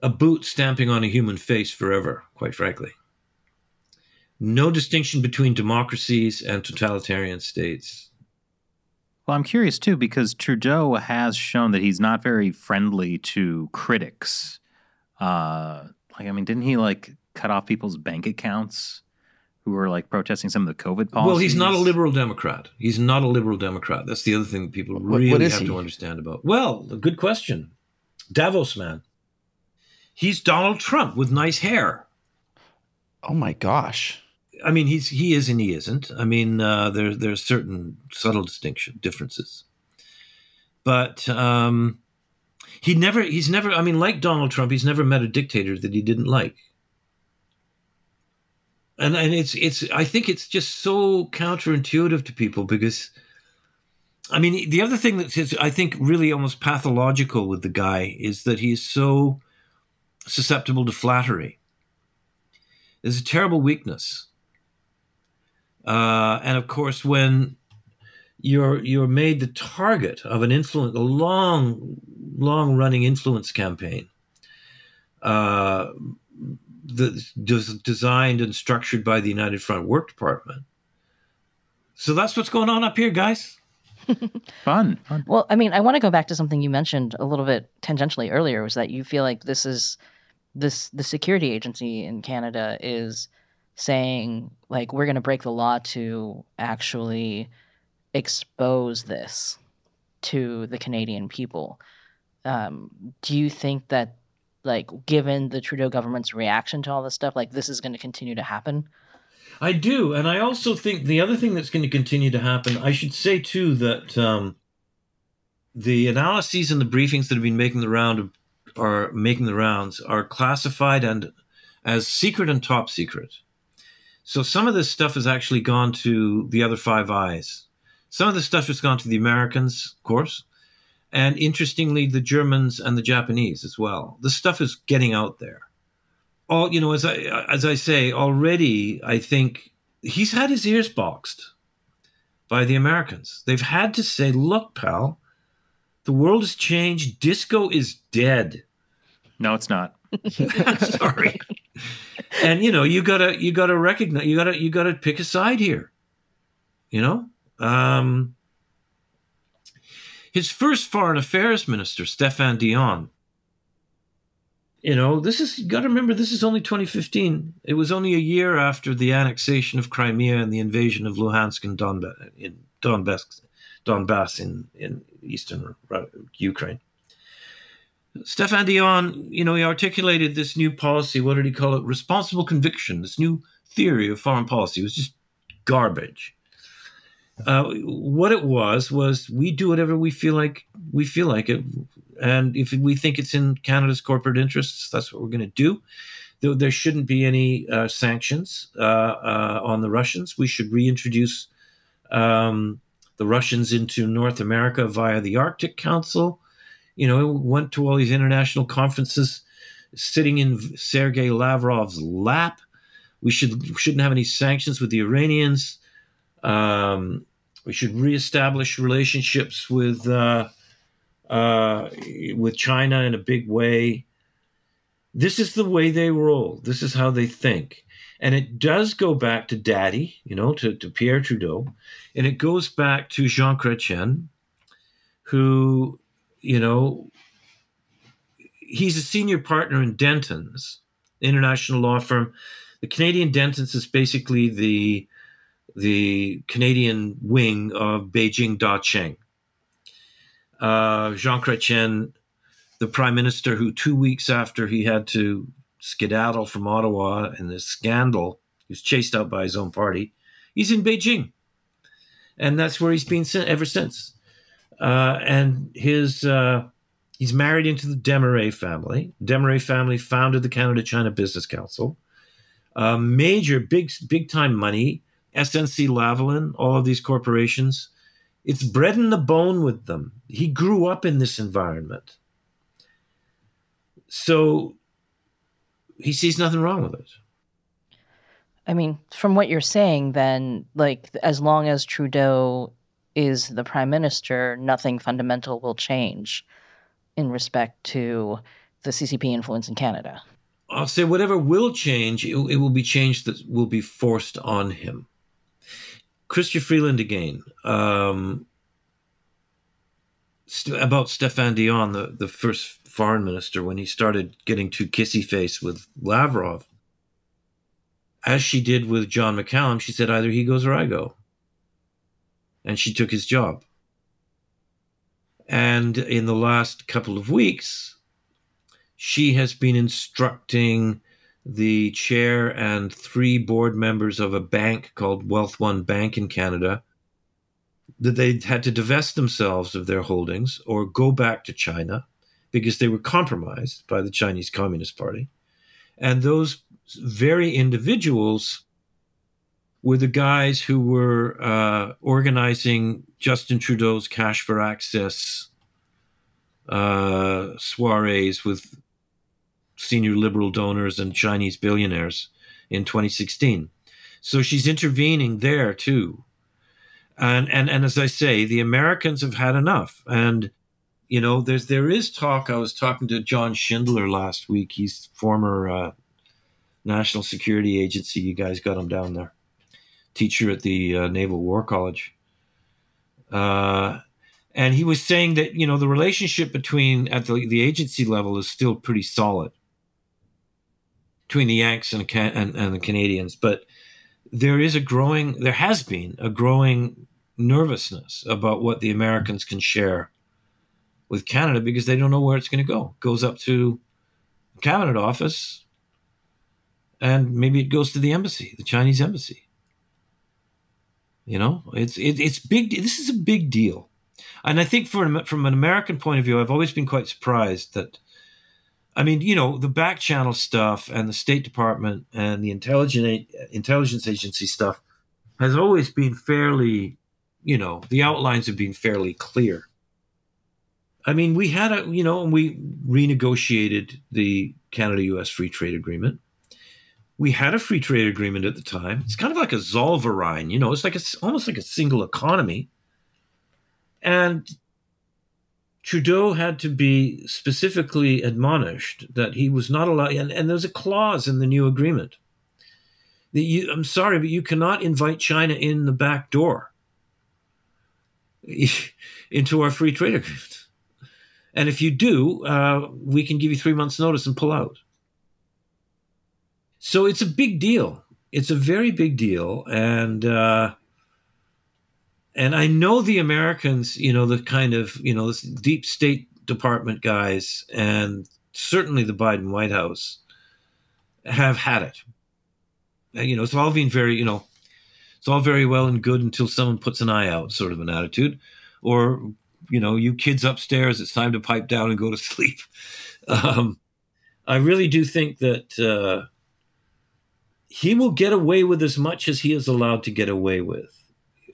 a boot stamping on a human face forever. Quite frankly, no distinction between democracies and totalitarian states. Well, I'm curious too because Trudeau has shown that he's not very friendly to critics. Uh, like, I mean, didn't he like cut off people's bank accounts who were like protesting some of the COVID policies? Well, he's not a liberal Democrat. He's not a liberal Democrat. That's the other thing that people What- really have he? to understand about. Well, a good question. Davos man. He's Donald Trump with nice hair. Oh my gosh. I mean, he's he is and he isn't. I mean, uh, there there's certain subtle distinction differences, but um, he never he's never. I mean, like Donald Trump, he's never met a dictator that he didn't like. And and it's it's I think it's just so counterintuitive to people because, I mean, the other thing that's I think really almost pathological with the guy is that he's so susceptible to flattery. There's a terrible weakness. Uh, and of course, when you're you're made the target of an influence, a long, long running influence campaign, uh, the, des- designed and structured by the United Front Work Department. So that's what's going on up here, guys. fun. fun. Well, I mean, I want to go back to something you mentioned a little bit tangentially earlier was that you feel like this is this the security agency in Canada is saying like we're going to break the law to actually expose this to the Canadian people. Um, do you think that like given the Trudeau government's reaction to all this stuff like this is going to continue to happen? I do, and I also think the other thing that's going to continue to happen. I should say too that um, the analyses and the briefings that have been making the round are making the rounds are classified and as secret and top secret. So some of this stuff has actually gone to the other Five Eyes. Some of the stuff has gone to the Americans, of course, and interestingly, the Germans and the Japanese as well. The stuff is getting out there all you know as i as i say already i think he's had his ears boxed by the americans they've had to say look pal the world has changed disco is dead No, it's not. sorry and you know you gotta you gotta recognize you gotta you gotta pick a side here you know um his first foreign affairs minister stéphane dion you know, this is you got to remember this is only 2015. It was only a year after the annexation of Crimea and the invasion of Luhansk and Donbass in Donbass, Donbass in in eastern Ukraine. Stéphane Dion, you know, he articulated this new policy. What did he call it? Responsible conviction. This new theory of foreign policy it was just garbage. Uh, what it was was we do whatever we feel like we feel like it, and if we think it's in Canada's corporate interests, that's what we're going to do. there, there shouldn't be any uh, sanctions uh, uh, on the Russians. We should reintroduce um, the Russians into North America via the Arctic Council. You know, went to all these international conferences, sitting in Sergei Lavrov's lap. We should shouldn't have any sanctions with the Iranians. Um, we should reestablish relationships with uh, uh, with China in a big way. This is the way they roll. This is how they think. And it does go back to Daddy, you know, to, to Pierre Trudeau. And it goes back to Jean Chrétien, who, you know, he's a senior partner in Dentons, international law firm. The Canadian Dentons is basically the the Canadian wing of Beijing Da Cheng. Uh, Jean Chrétien, the prime minister, who two weeks after he had to skedaddle from Ottawa in this scandal, he was chased out by his own party. He's in Beijing, and that's where he's been ever since. Uh, and his uh, he's married into the Desmarais family. Desmarais family founded the Canada China Business Council. Uh, major, big, big time money. SNC Lavalin, all of these corporations. It's bred in the bone with them. He grew up in this environment. So he sees nothing wrong with it. I mean, from what you're saying, then, like, as long as Trudeau is the prime minister, nothing fundamental will change in respect to the CCP influence in Canada. I'll say whatever will change, it, it will be changed that will be forced on him. Chrystia Freeland again. Um, st- about Stéphane Dion, the, the first foreign minister, when he started getting too kissy face with Lavrov. As she did with John McCallum, she said, either he goes or I go. And she took his job. And in the last couple of weeks, she has been instructing the chair and three board members of a bank called Wealth One Bank in Canada that they had to divest themselves of their holdings or go back to China because they were compromised by the Chinese Communist Party. And those very individuals were the guys who were uh, organizing Justin Trudeau's Cash for Access uh, soirees with senior liberal donors and Chinese billionaires in 2016. So she's intervening there too. And, and and as I say, the Americans have had enough. And you know, there's there is talk. I was talking to John Schindler last week. He's former uh, National Security Agency. You guys got him down there, teacher at the uh, Naval War College. Uh, and he was saying that you know the relationship between at the, the agency level is still pretty solid between the Yanks and, and, and the Canadians, but there is a growing, there has been a growing nervousness about what the Americans can share with Canada because they don't know where it's going to go. It goes up to the cabinet office, and maybe it goes to the embassy, the Chinese embassy. You know, it's it, it's big. This is a big deal, and I think from from an American point of view, I've always been quite surprised that I mean, you know, the back channel stuff and the State Department and the intelligence intelligence agency stuff has always been fairly, you know, the outlines have been fairly clear. I mean, we had a, you know, and we renegotiated the Canada-U.S. Free Trade Agreement. We had a free trade agreement at the time. It's kind of like a Zollverein, you know, it's like it's almost like a single economy. And Trudeau had to be specifically admonished that he was not allowed, and, and there's a clause in the new agreement that you, I'm sorry, but you cannot invite China in the back door into our free trade agreement. And if you do, uh, we can give you three months' notice and pull out. So it's a big deal. It's a very big deal. And, uh, and I know the Americans, you know, the kind of, you know, this deep state department guys and certainly the Biden White House have had it. And, you know, it's all been very, you know, it's all very well and good until someone puts an eye out, sort of an attitude. Or, you know, you kids upstairs, it's time to pipe down and go to sleep. Um, I really do think that uh, he will get away with as much as he is allowed to get away with.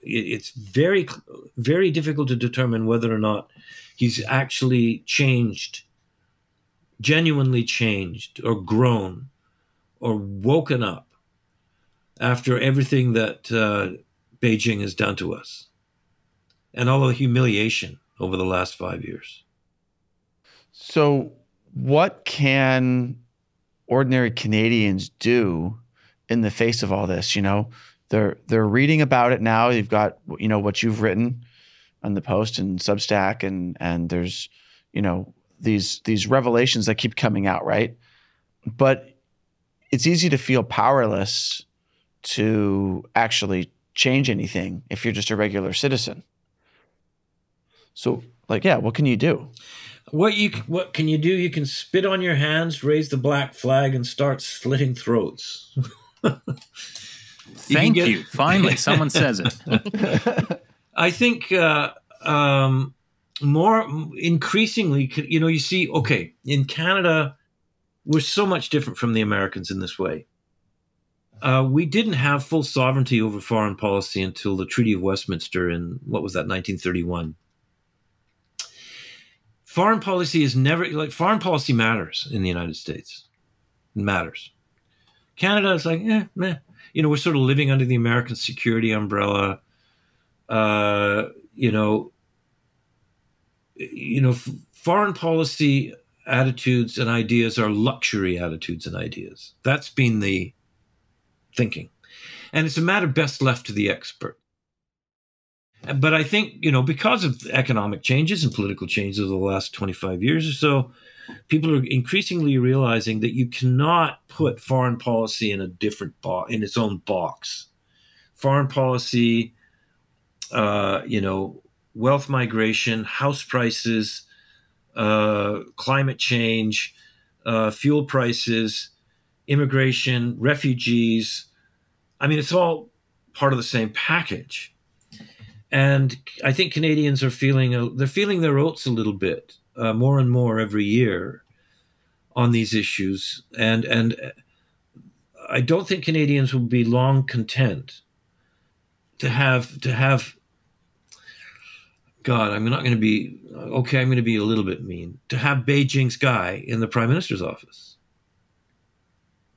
It's very, very difficult to determine whether or not he's actually changed, genuinely changed, or grown, or woken up after everything that uh, Beijing has done to us and all the humiliation over the last five years. So, what can ordinary Canadians do in the face of all this? You know, they're they're reading about it now. You've got you know what you've written on the post and Substack, and and there's you know these these revelations that keep coming out, right? But it's easy to feel powerless to actually change anything if you're just a regular citizen. So, like, yeah, what can you do? What you what can you do? You can spit on your hands, raise the black flag, and start slitting throats. Thank you. You. Finally, someone says it. I think uh, um, more increasingly, you know, you see, okay, in Canada, we're so much different from the Americans in this way. Uh, we didn't have full sovereignty over foreign policy until the Treaty of Westminster in what was that, 1931 foreign policy is never like foreign policy matters in the United States. It matters. Canada is like, eh, meh. You know, we're sort of living under the American security umbrella. Uh, you know, you know, f- foreign policy attitudes and ideas are luxury attitudes and ideas. That's been the thinking. And it's a matter best left to the expert. But I think, you know, because of economic changes and political changes over the last 25 years or so, people are increasingly realizing that you cannot put foreign policy in a different box, in its own box. Foreign policy, uh, you know, wealth migration, house prices, uh, climate change, uh, fuel prices, immigration, refugees. I mean, it's all part of the same package and I think Canadians are feeling they're feeling their oats a little bit uh, more and more every year on these issues, and and I don't think Canadians will be long content to have to have. God, I'm not going to be okay. I'm going to be a little bit mean to have Beijing's guy in the prime minister's office.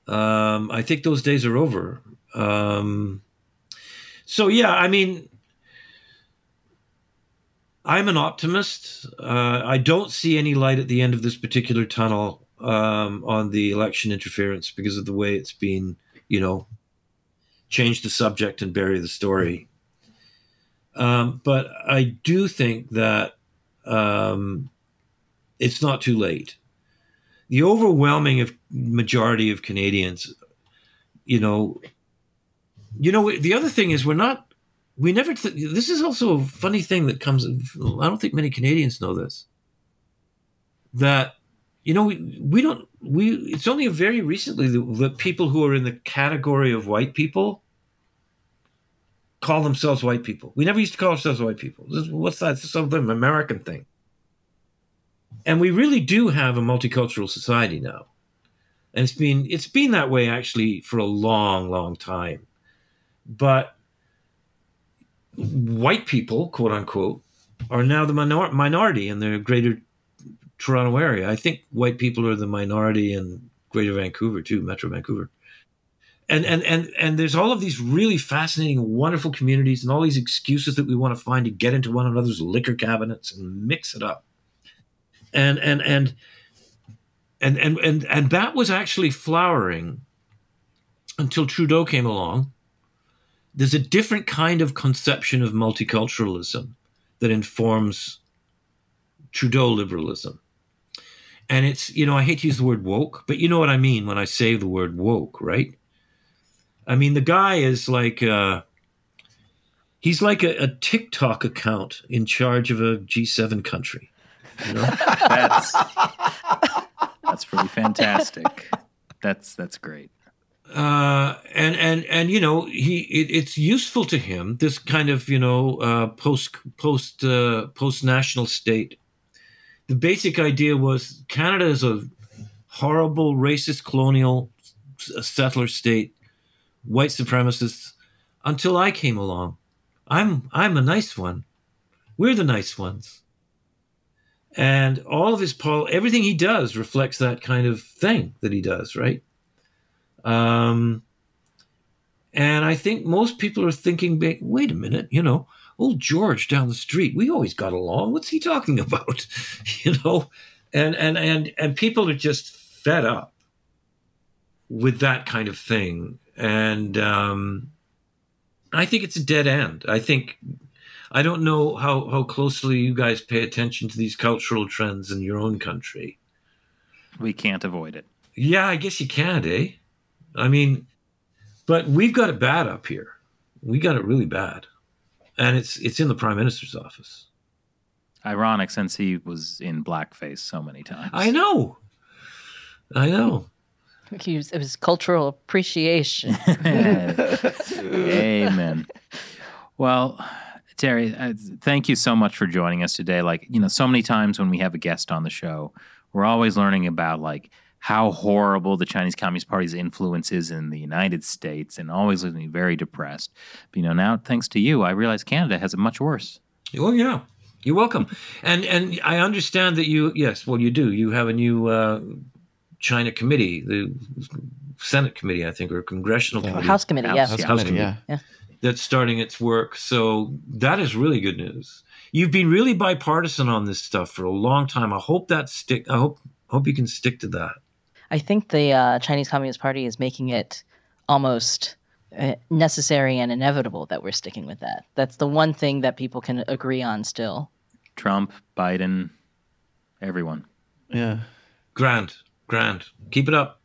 Um, I think those days are over. Um, so yeah, I mean, I'm an optimist. Uh, I don't see any light at the end of this particular tunnel um, on the election interference because of the way it's been, you know, change the subject and bury the story. Um, but I do think that um, it's not too late. The overwhelming of majority of Canadians, you know, you know, the other thing is we're not we never th- this is also a funny thing that comes i don't think many canadians know this that you know we, we don't we it's only very recently that, that people who are in the category of white people call themselves white people. We never used to call ourselves white people. This, what's that? Something american thing. And we really do have a multicultural society now. And it's been it's been that way actually for a long long time. But white people, quote unquote, are now the minor- minority in the greater Toronto area. I think white people are the minority in Greater Vancouver too, Metro Vancouver. And and and and there's all of these really fascinating, wonderful communities, and all these excuses that we want to find to get into one another's liquor cabinets and mix it up. And and and and and and and that was actually flowering until Trudeau came along there's a different kind of conception of multiculturalism that informs Trudeau liberalism. And it's, you know, I hate to use the word woke, but you know what I mean when I say the word woke, right? I mean, the guy is like, uh, he's like a, a TikTok account in charge of a G7 country. You know? that's, that's pretty fantastic. That's, that's great uh, and and and you know he it, it's useful to him this kind of you know uh, post post uh, post national state. The basic idea was Canada is a horrible, racist, colonial settler state, white supremacists, until I came along. I'm I'm a nice one. We're the nice ones. And all of his Paul, everything he does reflects that kind of thing that he does, right? Um, and I think most people are thinking, wait a minute, you know, old George down the street, we always got along. What's he talking about? you know, and and and and people are just fed up with that kind of thing, and um, I think it's a dead end. I think I don't know how how closely you guys pay attention to these cultural trends in your own country. We can't avoid it. Yeah, I guess you can't, eh? I mean, but we've got it bad up here. We got it really bad and it's it's in the prime minister's office. Ironic, since he was in blackface so many times. I know, I know. He was, it was cultural appreciation. Amen. Well, Terry, uh, thank you so much for joining us today. Like, you know, so many times when we have a guest on the show, we're always learning about like how horrible the Chinese Communist Party's influence is in the United States and always leaves me very depressed. But, you know, now thanks to you, I realize Canada has it much worse. Oh, yeah. You're welcome. And and I understand that you, yes, well, you do. You have a new uh, China committee, the Senate committee, I think, or congressional yeah. committee. House committee, House, yes. House, yeah. committee, committee. yeah. Yeah. That's starting its work. So that is really good news. You've been really bipartisan on this stuff for a long time. I hope that stick. I hope hope you can stick to that. I think the uh, Chinese Communist Party is making it almost uh, necessary and inevitable that we're sticking with that. That's the one thing that people can agree on still. Trump, Biden, everyone. Yeah. Grand, grand. Keep it up.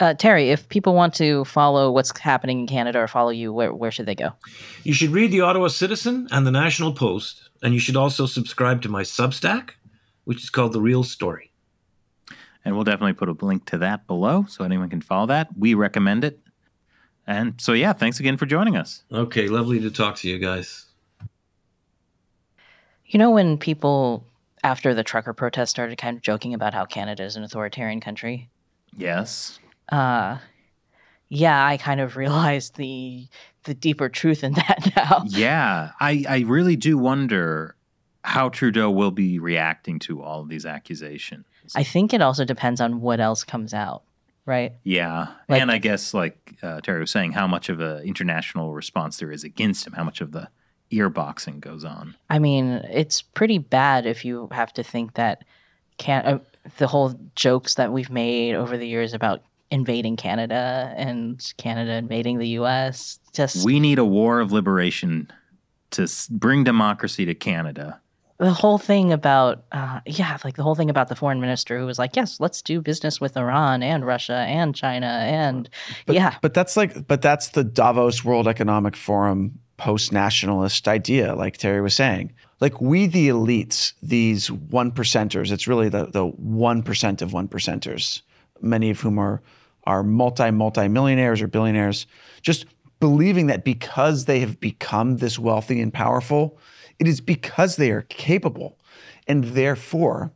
Uh, Terry, if people want to follow what's happening in Canada or follow you, where, where should they go? You should read the Ottawa Citizen and the National Post, and you should also subscribe to my Substack, which is called The Real Story. And we'll definitely put a link to that below so anyone can follow that. We recommend it. And so, yeah, thanks again for joining us. Okay, lovely to talk to you guys. You know, when people after the trucker protest started kind of joking about how Canada is an authoritarian country, Yes. uh, yeah, I kind of realized the the deeper truth in that now. Yeah. I, I really do wonder how Trudeau will be reacting to all of these accusations. I think it also depends on what else comes out, right? Yeah, Like- and I guess like uh, Terry was saying, how much of an international response there is against him, how much of the ear boxing goes on. I mean, it's pretty bad if you have to think that can uh, the whole jokes that we've made over the years about invading Canada and Canada invading the U.S. Just We need a war of liberation to s- bring democracy to Canada. The whole thing about uh, yeah, like the whole thing about the foreign minister who was like, yes, let's do business with Iran and Russia and China and But, yeah, But that's like, but that's the Davos World Economic Forum post nationalist idea, like Terry was saying. Like we, the elites, these one percenters, it's really the the one percent of one percenters, many of whom are are multi multi millionaires or billionaires, just believing that because they have become this wealthy and powerful, it is because they are capable, and therefore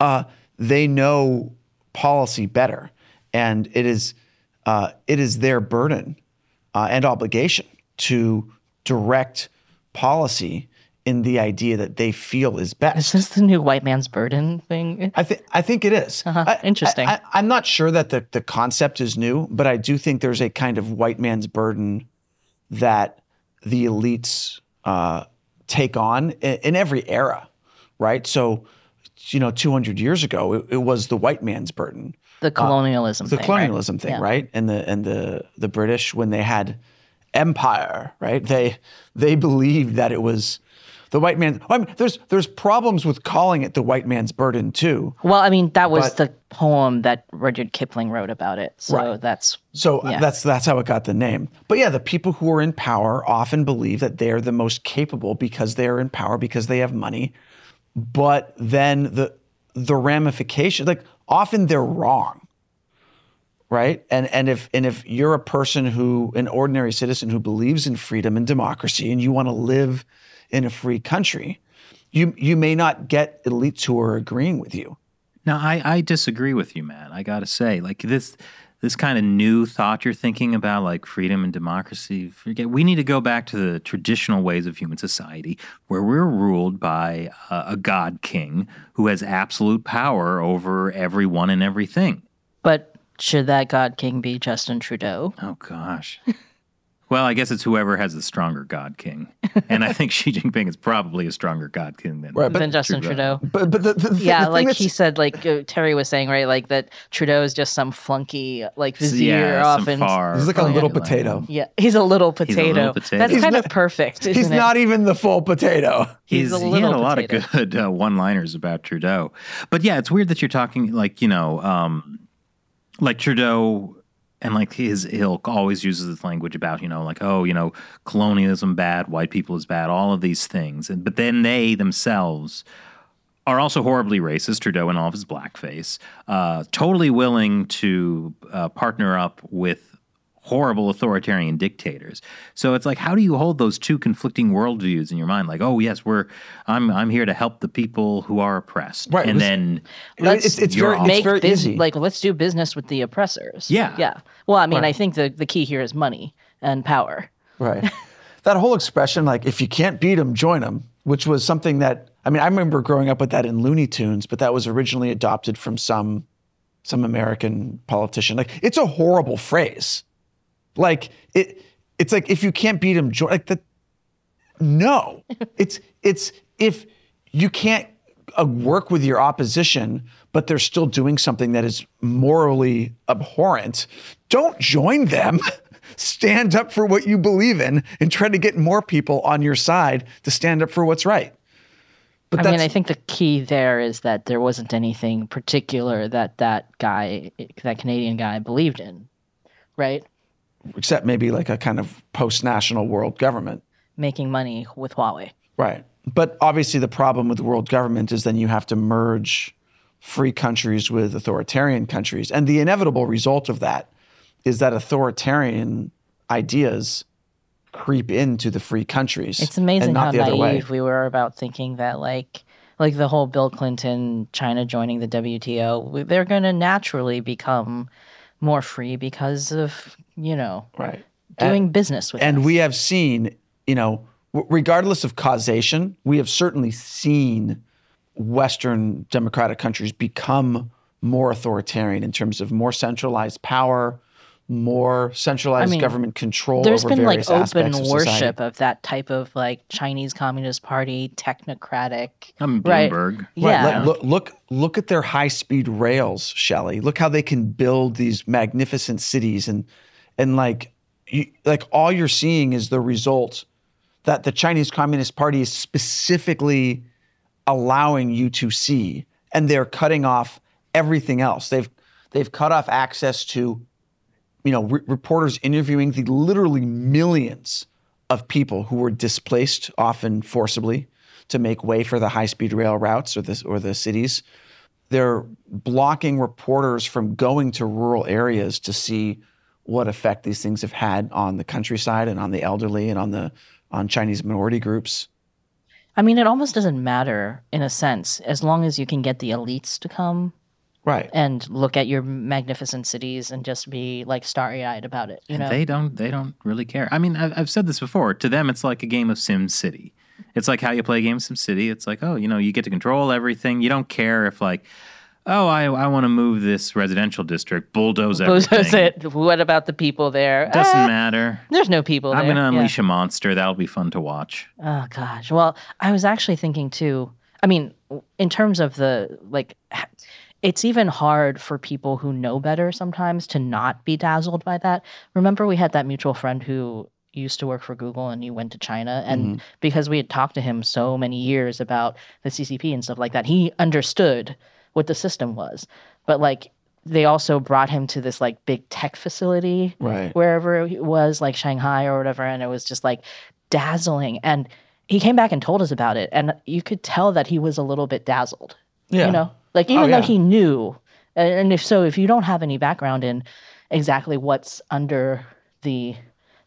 uh, they know policy better, and it is uh, it is their burden uh, and obligation to direct policy in the idea that they feel is best. is this the new white man's burden thing? I think I think it is. Uh-huh. I- Interesting. I, am not sure that the the concept is new, but I do think there's a kind of white man's burden that the elites uh, take on in, in every era, right? So, you know, 200 years ago, it, it was the white man's burden The colonialism, the thing, right? colonialism thing, Yeah. right? And the and the the British when they had empire, right? They they believed that it was the white man. I mean, there's there's problems with calling it the white man's burden too. Well, I mean, that was But- the poem that Rudyard Kipling wrote about it. So Right. that's So uh, Yeah. that's that's how it got the name. But yeah, the people who are in power often believe that they're the most capable because they're in power because they have money. But then the the ramification, like often they're wrong. Right? And and if and if you're a person who an ordinary citizen who believes in freedom and democracy and you want to live in a free country, you you may not get elites who are agreeing with you Now, I, I disagree with you, Matt. I got to say, like this, this kind of new thought you're thinking about, like freedom and democracy. Forget. We need to go back to the traditional ways of human society, where we're ruled by uh, a god king who has absolute power over everyone and everything. But should that God King be Justin Trudeau? Oh gosh. Well, I guess it's whoever has the stronger God King, and I think Xi Jinping is probably a stronger God King than Right, but- than Justin Trudeau. But but the, the, the Yeah, thing like he said, like uh, Terry was saying, right? Like that Trudeau is just some flunky, like vizier yeah, off some in. far He's like a little Atlanta. potato. Yeah, he's a little He's a potato. little potato. That's He's kind not- of perfect. Isn't He's it? not even the full potato. He's He's, a he had a lot potato. of good uh, one-liners about Trudeau, but yeah, it's weird that you're talking like you know, um, like Trudeau, and like his ilk always uses this language about you know, like oh, you know, colonialism bad, white people is bad, all of these things, and but then they themselves are also horribly racist. Trudeau and all of his blackface, uh, totally willing to uh, partner up with horrible authoritarian dictators. So it's like, how do you hold those two conflicting worldviews in your mind? Like, oh yes, we're I'm I'm here to help the people who are oppressed, Right, And then Let's it's it's you're very it's make very bus- easy. like let's do business with the oppressors. Yeah. yeah. Well, I mean, Right. I think the the key here is money and power. Right. that whole expression, like, if you can't beat them, join them, which was something that, I mean, I remember growing up with that in Looney Tunes, but that was originally adopted from some some American politician. Like, it's a horrible phrase. Like, it, it's like, if you can't beat them, join, like, that, no. it's, it's, if you can't uh, work with your opposition, but they're still doing something that is morally abhorrent, don't join them. stand up for what you believe in and try to get more people on your side to stand up for what's right. But I mean, I think the key there is that there wasn't anything particular that that guy, that Canadian guy, believed in, right? Except maybe like a kind of post-national world government. Making money with Huawei. Right. But obviously the problem with world government is then you have to merge free countries with authoritarian countries. And the inevitable result of that is that authoritarian ideas creep into the free countries. It's amazing how the other way. naive we were about thinking that, like, like the whole Bill Clinton, China joining the WTO, they're going to naturally become more free because of you know Right. doing business with And us. we have seen, you know, w- regardless of causation, we have certainly seen Western democratic countries become more authoritarian in terms of more centralized power, more centralized mean, government control There's over been like open of worship of that type of like Chinese Communist Party technocratic. I'm Bloomberg. Right, Yeah. like, look, look, look at their high-speed rails, Shelley. Look how they can build these magnificent cities, and and like, you, like all you're seeing is the result that the Chinese Communist Party is specifically allowing you to see, and they're cutting off everything else. They've they've cut off access to, you know, re- reporters interviewing the literally millions of people who were displaced, often forcibly, to make way for the high-speed rail routes or the or the cities. They're blocking reporters from going to rural areas to see what effect these things have had on the countryside and on the elderly and on the on Chinese minority groups. I mean, it almost doesn't matter in a sense as long as you can get the elites to come Right. and look at your magnificent cities and just be like starry-eyed about it. You And know, they don't they don't really care. I mean, I've, I've said this before. To them, it's like a game of Sim City. It's like how you play a game of Sim City. It's like, oh, you know, you get to control everything. You don't care if like, oh, I, I want to move this residential district, bulldoze everything. Bulldoze it. What about the people there? Doesn't Ah, matter. There's no people there. I'm gonna Yeah. unleash a monster. That'll be fun to watch. Oh gosh. Well, I was actually thinking too. I mean, in terms of the like it's even hard for people who know better sometimes to not be dazzled by that. Remember we had that mutual friend who used to work for Google and he went to China and mm-hmm. because we had talked to him so many years about the CCP and stuff like that, he understood what the system was. But like they also brought him to this like big tech facility Right. wherever it was, like Shanghai or whatever, and it was just like dazzling. And he came back and told us about it, and you could tell that he was a little bit dazzled. Yeah. You know, like even yeah. though he knew, and if so, if you don't have any background in exactly what's under the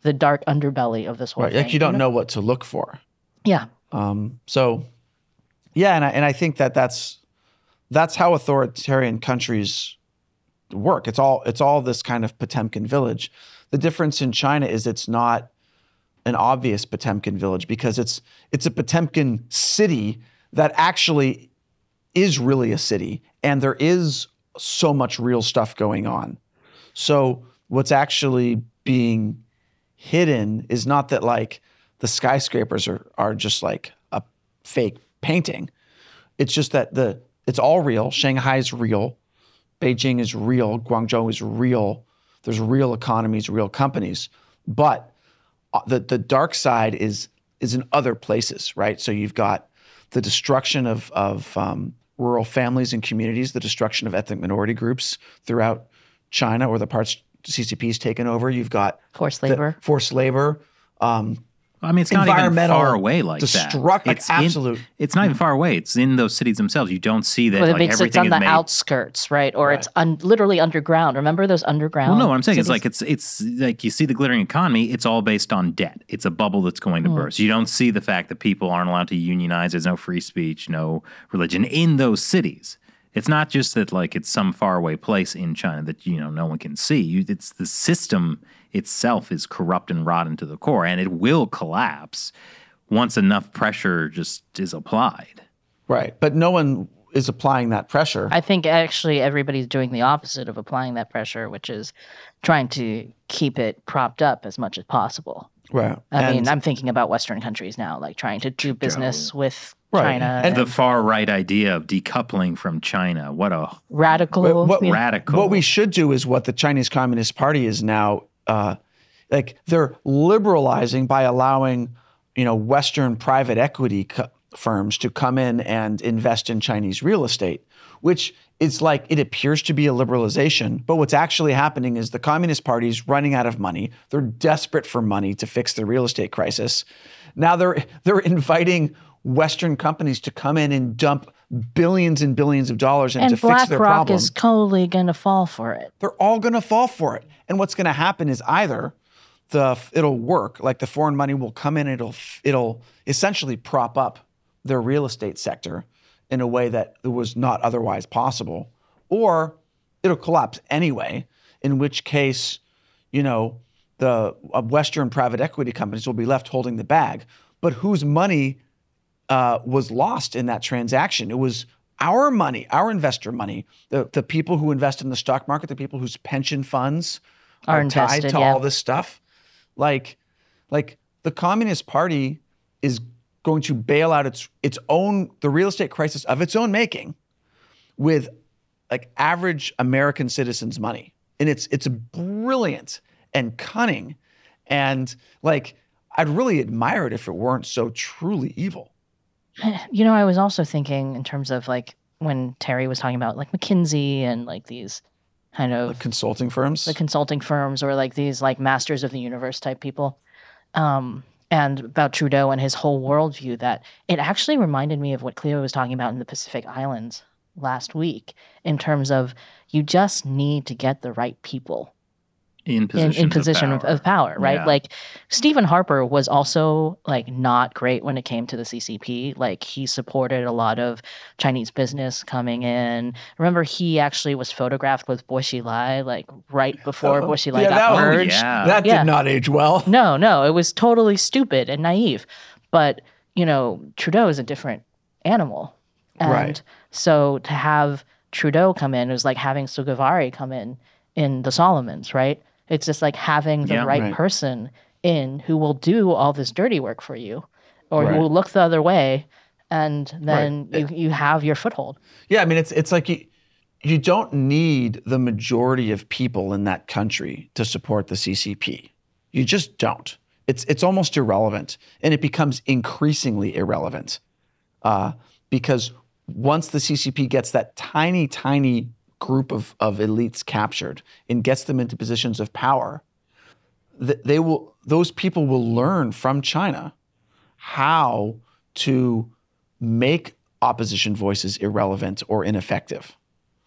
the dark underbelly of this whole Right. thing, Like you don't know what to look for. Yeah, Um, so, yeah, and I, and I think that that's that's how authoritarian countries work. It's all it's all this kind of Potemkin village. The difference in China is it's not an obvious Potemkin village because it's it's a Potemkin city that actually is really a city and there is so much real stuff going on. So what's actually being hidden is not that like the skyscrapers are are just like a fake painting. It's just that the it's all real. Shanghai is real. Beijing is real. Guangzhou is real. There's real economies, real companies. But uh, the the dark side is is in other places, right? So you've got the destruction of of um, rural families and communities, the destruction of ethnic minority groups throughout China or the parts CCP's taken over. You've got Forced labor. forced labor. Um, I mean, it's not even far away like destruct- that. like It's in- absolute- it's not even far away. It's in those cities themselves. You don't see that But it like makes it's everything on is the made. outskirts, right? Or it's un- literally underground. Remember those underground? Well, no, what I'm saying is like it's it's like you see the glittering economy. It's all based on debt. It's a bubble that's going to hmm. burst. You don't see the fact that people aren't allowed to unionize. There's no free speech, no religion in those cities. It's not just that like it's some faraway place in China that you know no one can see. You, it's the system itself is corrupt and rotten to the core, and it will collapse once enough pressure just is applied. right. But no one is applying that pressure. I think actually everybody's doing the opposite of applying that pressure, which is trying to keep it propped up as much as possible. right. I And- mean, I'm thinking about Western countries now, like trying to do business with Right. China. And The far right idea of decoupling from China. What a radical. What- what- yeah. radical. What we should do is what the Chinese Communist Party is now, uh, like they're liberalizing by allowing, you know, Western private equity co- firms to come in and invest in Chinese real estate, which it's like it appears to be a liberalization, but what's actually happening is the Communist Party is running out of money. They're desperate for money to fix the real estate crisis. Now they're they're inviting Western companies to come in and dump billions and billions of dollars in and to fix their BlackRock problem is totally going to fall for it. they're all going to fall for it. And what's going to happen is either the it'll work, like the foreign money will come in, it'll it'll essentially prop up their real estate sector in a way that it was not otherwise possible, or it'll collapse anyway. In which case, you know, the uh, Western private equity companies will be left holding the bag. But whose money uh, was lost in that transaction. It was our money, our investor money, the, the people who invest in the stock market, the people whose pension funds Are are, tied to yeah. all this stuff. Like, like the Communist Party is going to bail out its its own the real estate crisis of its own making with like average American citizens' money. And it's it's brilliant and cunning. And like I'd really admire it if it weren't so truly evil. You know, I was also thinking in terms of like when Terry was talking about like McKinsey and like these kind of Like consulting firms. the consulting firms or like these like masters of the universe type people um, and about trudeau and his whole worldview that it actually reminded me of what cleo was talking about in the pacific islands last week in terms of you just need to get the right people in in, positions in position of of, of power, right? Yeah. Like Stephen Harper was also like not great when it came to the CCP. Like he supported a lot of Chinese business coming in. Remember, he actually was photographed with Bo Xilai like right before Bo Xilai Yeah, got that merged. yeah. that Yeah. did not age well. No, no, it was totally stupid and naive. But you know, Trudeau is a different animal, and Right. so to have Trudeau come in is like having Sogavare come in in the Solomons, right? It's just like having the Yeah. right, Right. person in who will do all this dirty work for you, or Right. who will look the other way, and then Right. you you have your foothold. Yeah, I mean it's it's like you you don't need the majority of people in that country to support the CCP. You just don't. It's it's almost irrelevant, and it becomes increasingly irrelevant uh, because once the CCP gets that tiny, tiny group of, of elites captured and gets them into positions of power, th- they will those people will learn from China how to make opposition voices irrelevant or ineffective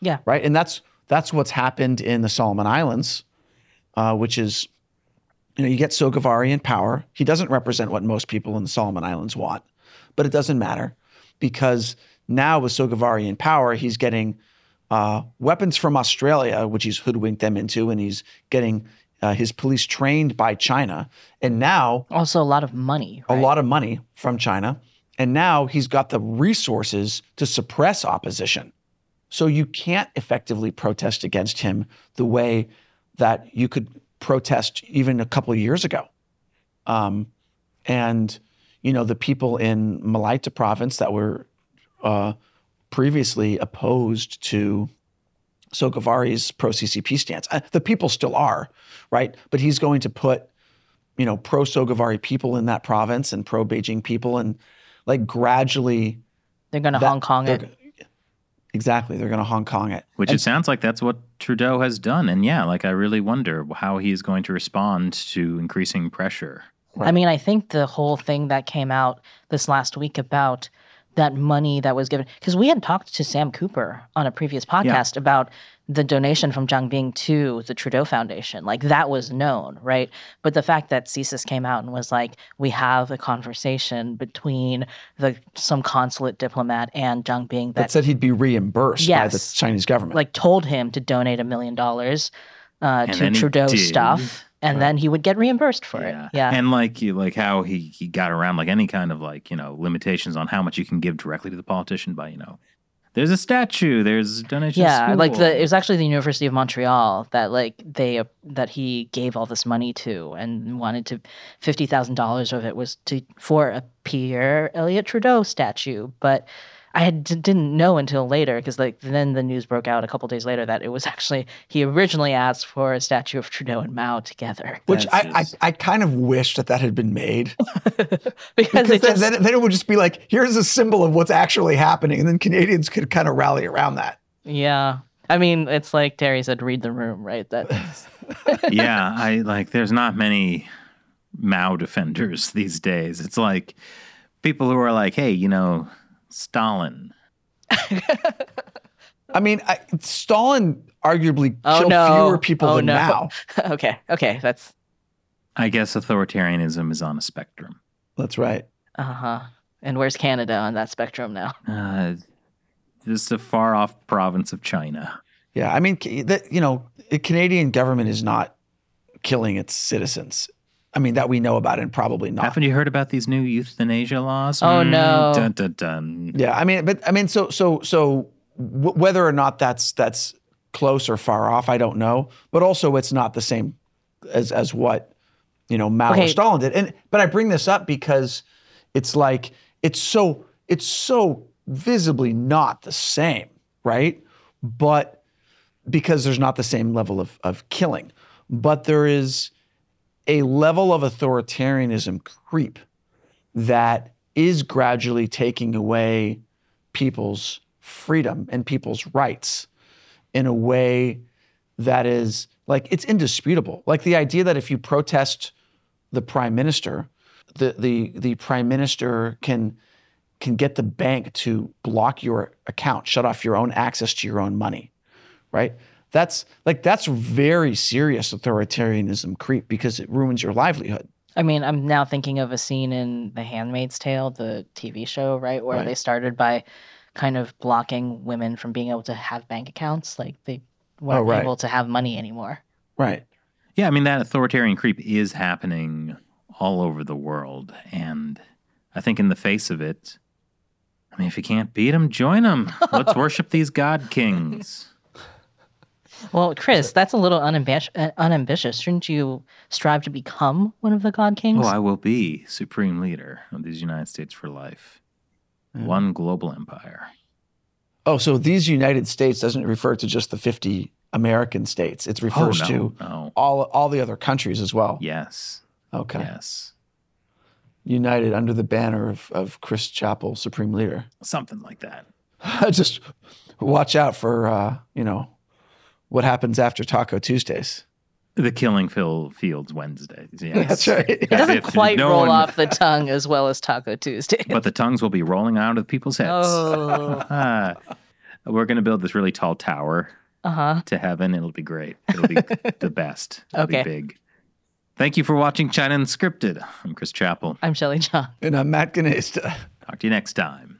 Yeah, right? And that's that's what's happened in the Solomon Islands, uh, which is, you know, you get Sogavare in power. He doesn't represent what most people in the Solomon Islands want, but it doesn't matter because now with Sogavare in power, he's getting uh, weapons from Australia, which he's hoodwinked them into, and he's getting uh, his police trained by China, and now Also, a lot of money. a lot of money from China. And now he's got the resources to suppress opposition. So you can't effectively protest against him the way that you could protest even a couple of years ago. Um, and, you know, the people in Malaita province that were uh, previously opposed to So Sogavare's pro CCP stance, uh, the people still are, right? But he's going to put you know, pro Sogavare people in that province and pro Beijing people, and like gradually, They're going to Hong Kong it. Exactly, they're going to Hong Kong it. Which And it sounds like that's what Trudeau has done. And yeah, like I really wonder how he's going to respond to increasing pressure. I mean, I think the whole thing that came out this last week about that money that was given, because we had talked to Sam Cooper on a previous podcast about the donation from Zhang Bin to the Trudeau Foundation. Like that was known, right? But the fact that CSIS came out and was like, we have a conversation between the some consulate diplomat and Zhang Bin that that said he'd be reimbursed by the Chinese government. like told him to donate a million dollars uh, to Trudeau he did. stuff, and then he would get reimbursed for Yeah. it. Yeah. And like you like how he, he got around like any kind of like, you know, limitations on how much you can give directly to the politician by, you know, there's a statue, there's donation. yeah, like the it was actually the University of Montreal that like they uh, that he gave all this money to and wanted to fifty thousand dollars of it was to for a Pierre Elliott Trudeau statue, but I had, didn't know until later because like then the news broke out a couple days later that it was actually he originally asked for a statue of Trudeau and Mao together Which I, I, I kind of wish that that had been made because, because it then, just then, then it would just be like here's a symbol of what's actually happening, and then Canadians could kind of rally around that. yeah. I mean, it's like Terry said, read the room, right? That yeah, I like there's not many Mao defenders these days. It's like people who are like, hey, you know, Stalin. I mean, I, Stalin arguably Oh, killed no. fewer people Oh, than no. Mao. okay, okay, that's I guess authoritarianism is on a spectrum. That's right. uh huh. And where's Canada on that spectrum now? Uh, just a far off province of China. Yeah, I mean, ca- the, you know, the Canadian government is not killing its citizens. I mean, that we know about, and probably not. Haven't you heard about these new euthanasia laws? Oh, Mm, no. Dun, dun, dun. Yeah, I mean, but I mean, so so so w- whether or not that's that's close or far off, I don't know. But also, it's not the same as as what you know Mao or Stalin did. And but I bring this up because it's like it's so it's so visibly not the same, right? But because there's not the same level of of killing, but there is a level of authoritarianism creep that is gradually taking away people's freedom and people's rights in a way that is like it's indisputable. Like the idea that if you protest the prime minister, the the the prime minister can can get the bank to block your account, shut off your own access to your own money, right? That's like that's very serious authoritarianism creep because it ruins your livelihood. I mean, I'm now thinking of a scene in The Handmaid's Tale, the TV show, right, where Right. they started by kind of blocking women from being able to have bank accounts, like they weren't Oh, right. able to have money anymore. Right. Yeah, I mean that authoritarian creep is happening all over the world, and I think in the face of it, I mean, if you can't beat them, join them. Let's worship these god kings. Well, Chris, that's a little unambi- uh, unambitious. Shouldn't you strive to become one of the God Kings? Oh, I will be supreme leader of these United States for life, one global empire. Oh, so these United States doesn't refer to just the 50 American states. It Oh refers no, to no, all all the other countries as well. yes, Okay. yes, United under the banner of, of Chris Chappell, Supreme Leader. something like that. Just watch out for uh, you know what happens after Taco Tuesdays. The Killing Phil Fields Wednesdays. Yes. That's right. it doesn't if quite no roll one- off the tongue as well as Taco Tuesday. but the tongues will be rolling out of people's heads. oh, we're going to build this really tall tower uh huh. to heaven. It'll be great. It'll be the best. It'll Okay. be big. Thank you for watching China Unscripted. I'm Chris Chappell. I'm Shelley Zhang. And I'm Matt Gnaizda. Talk to you next time.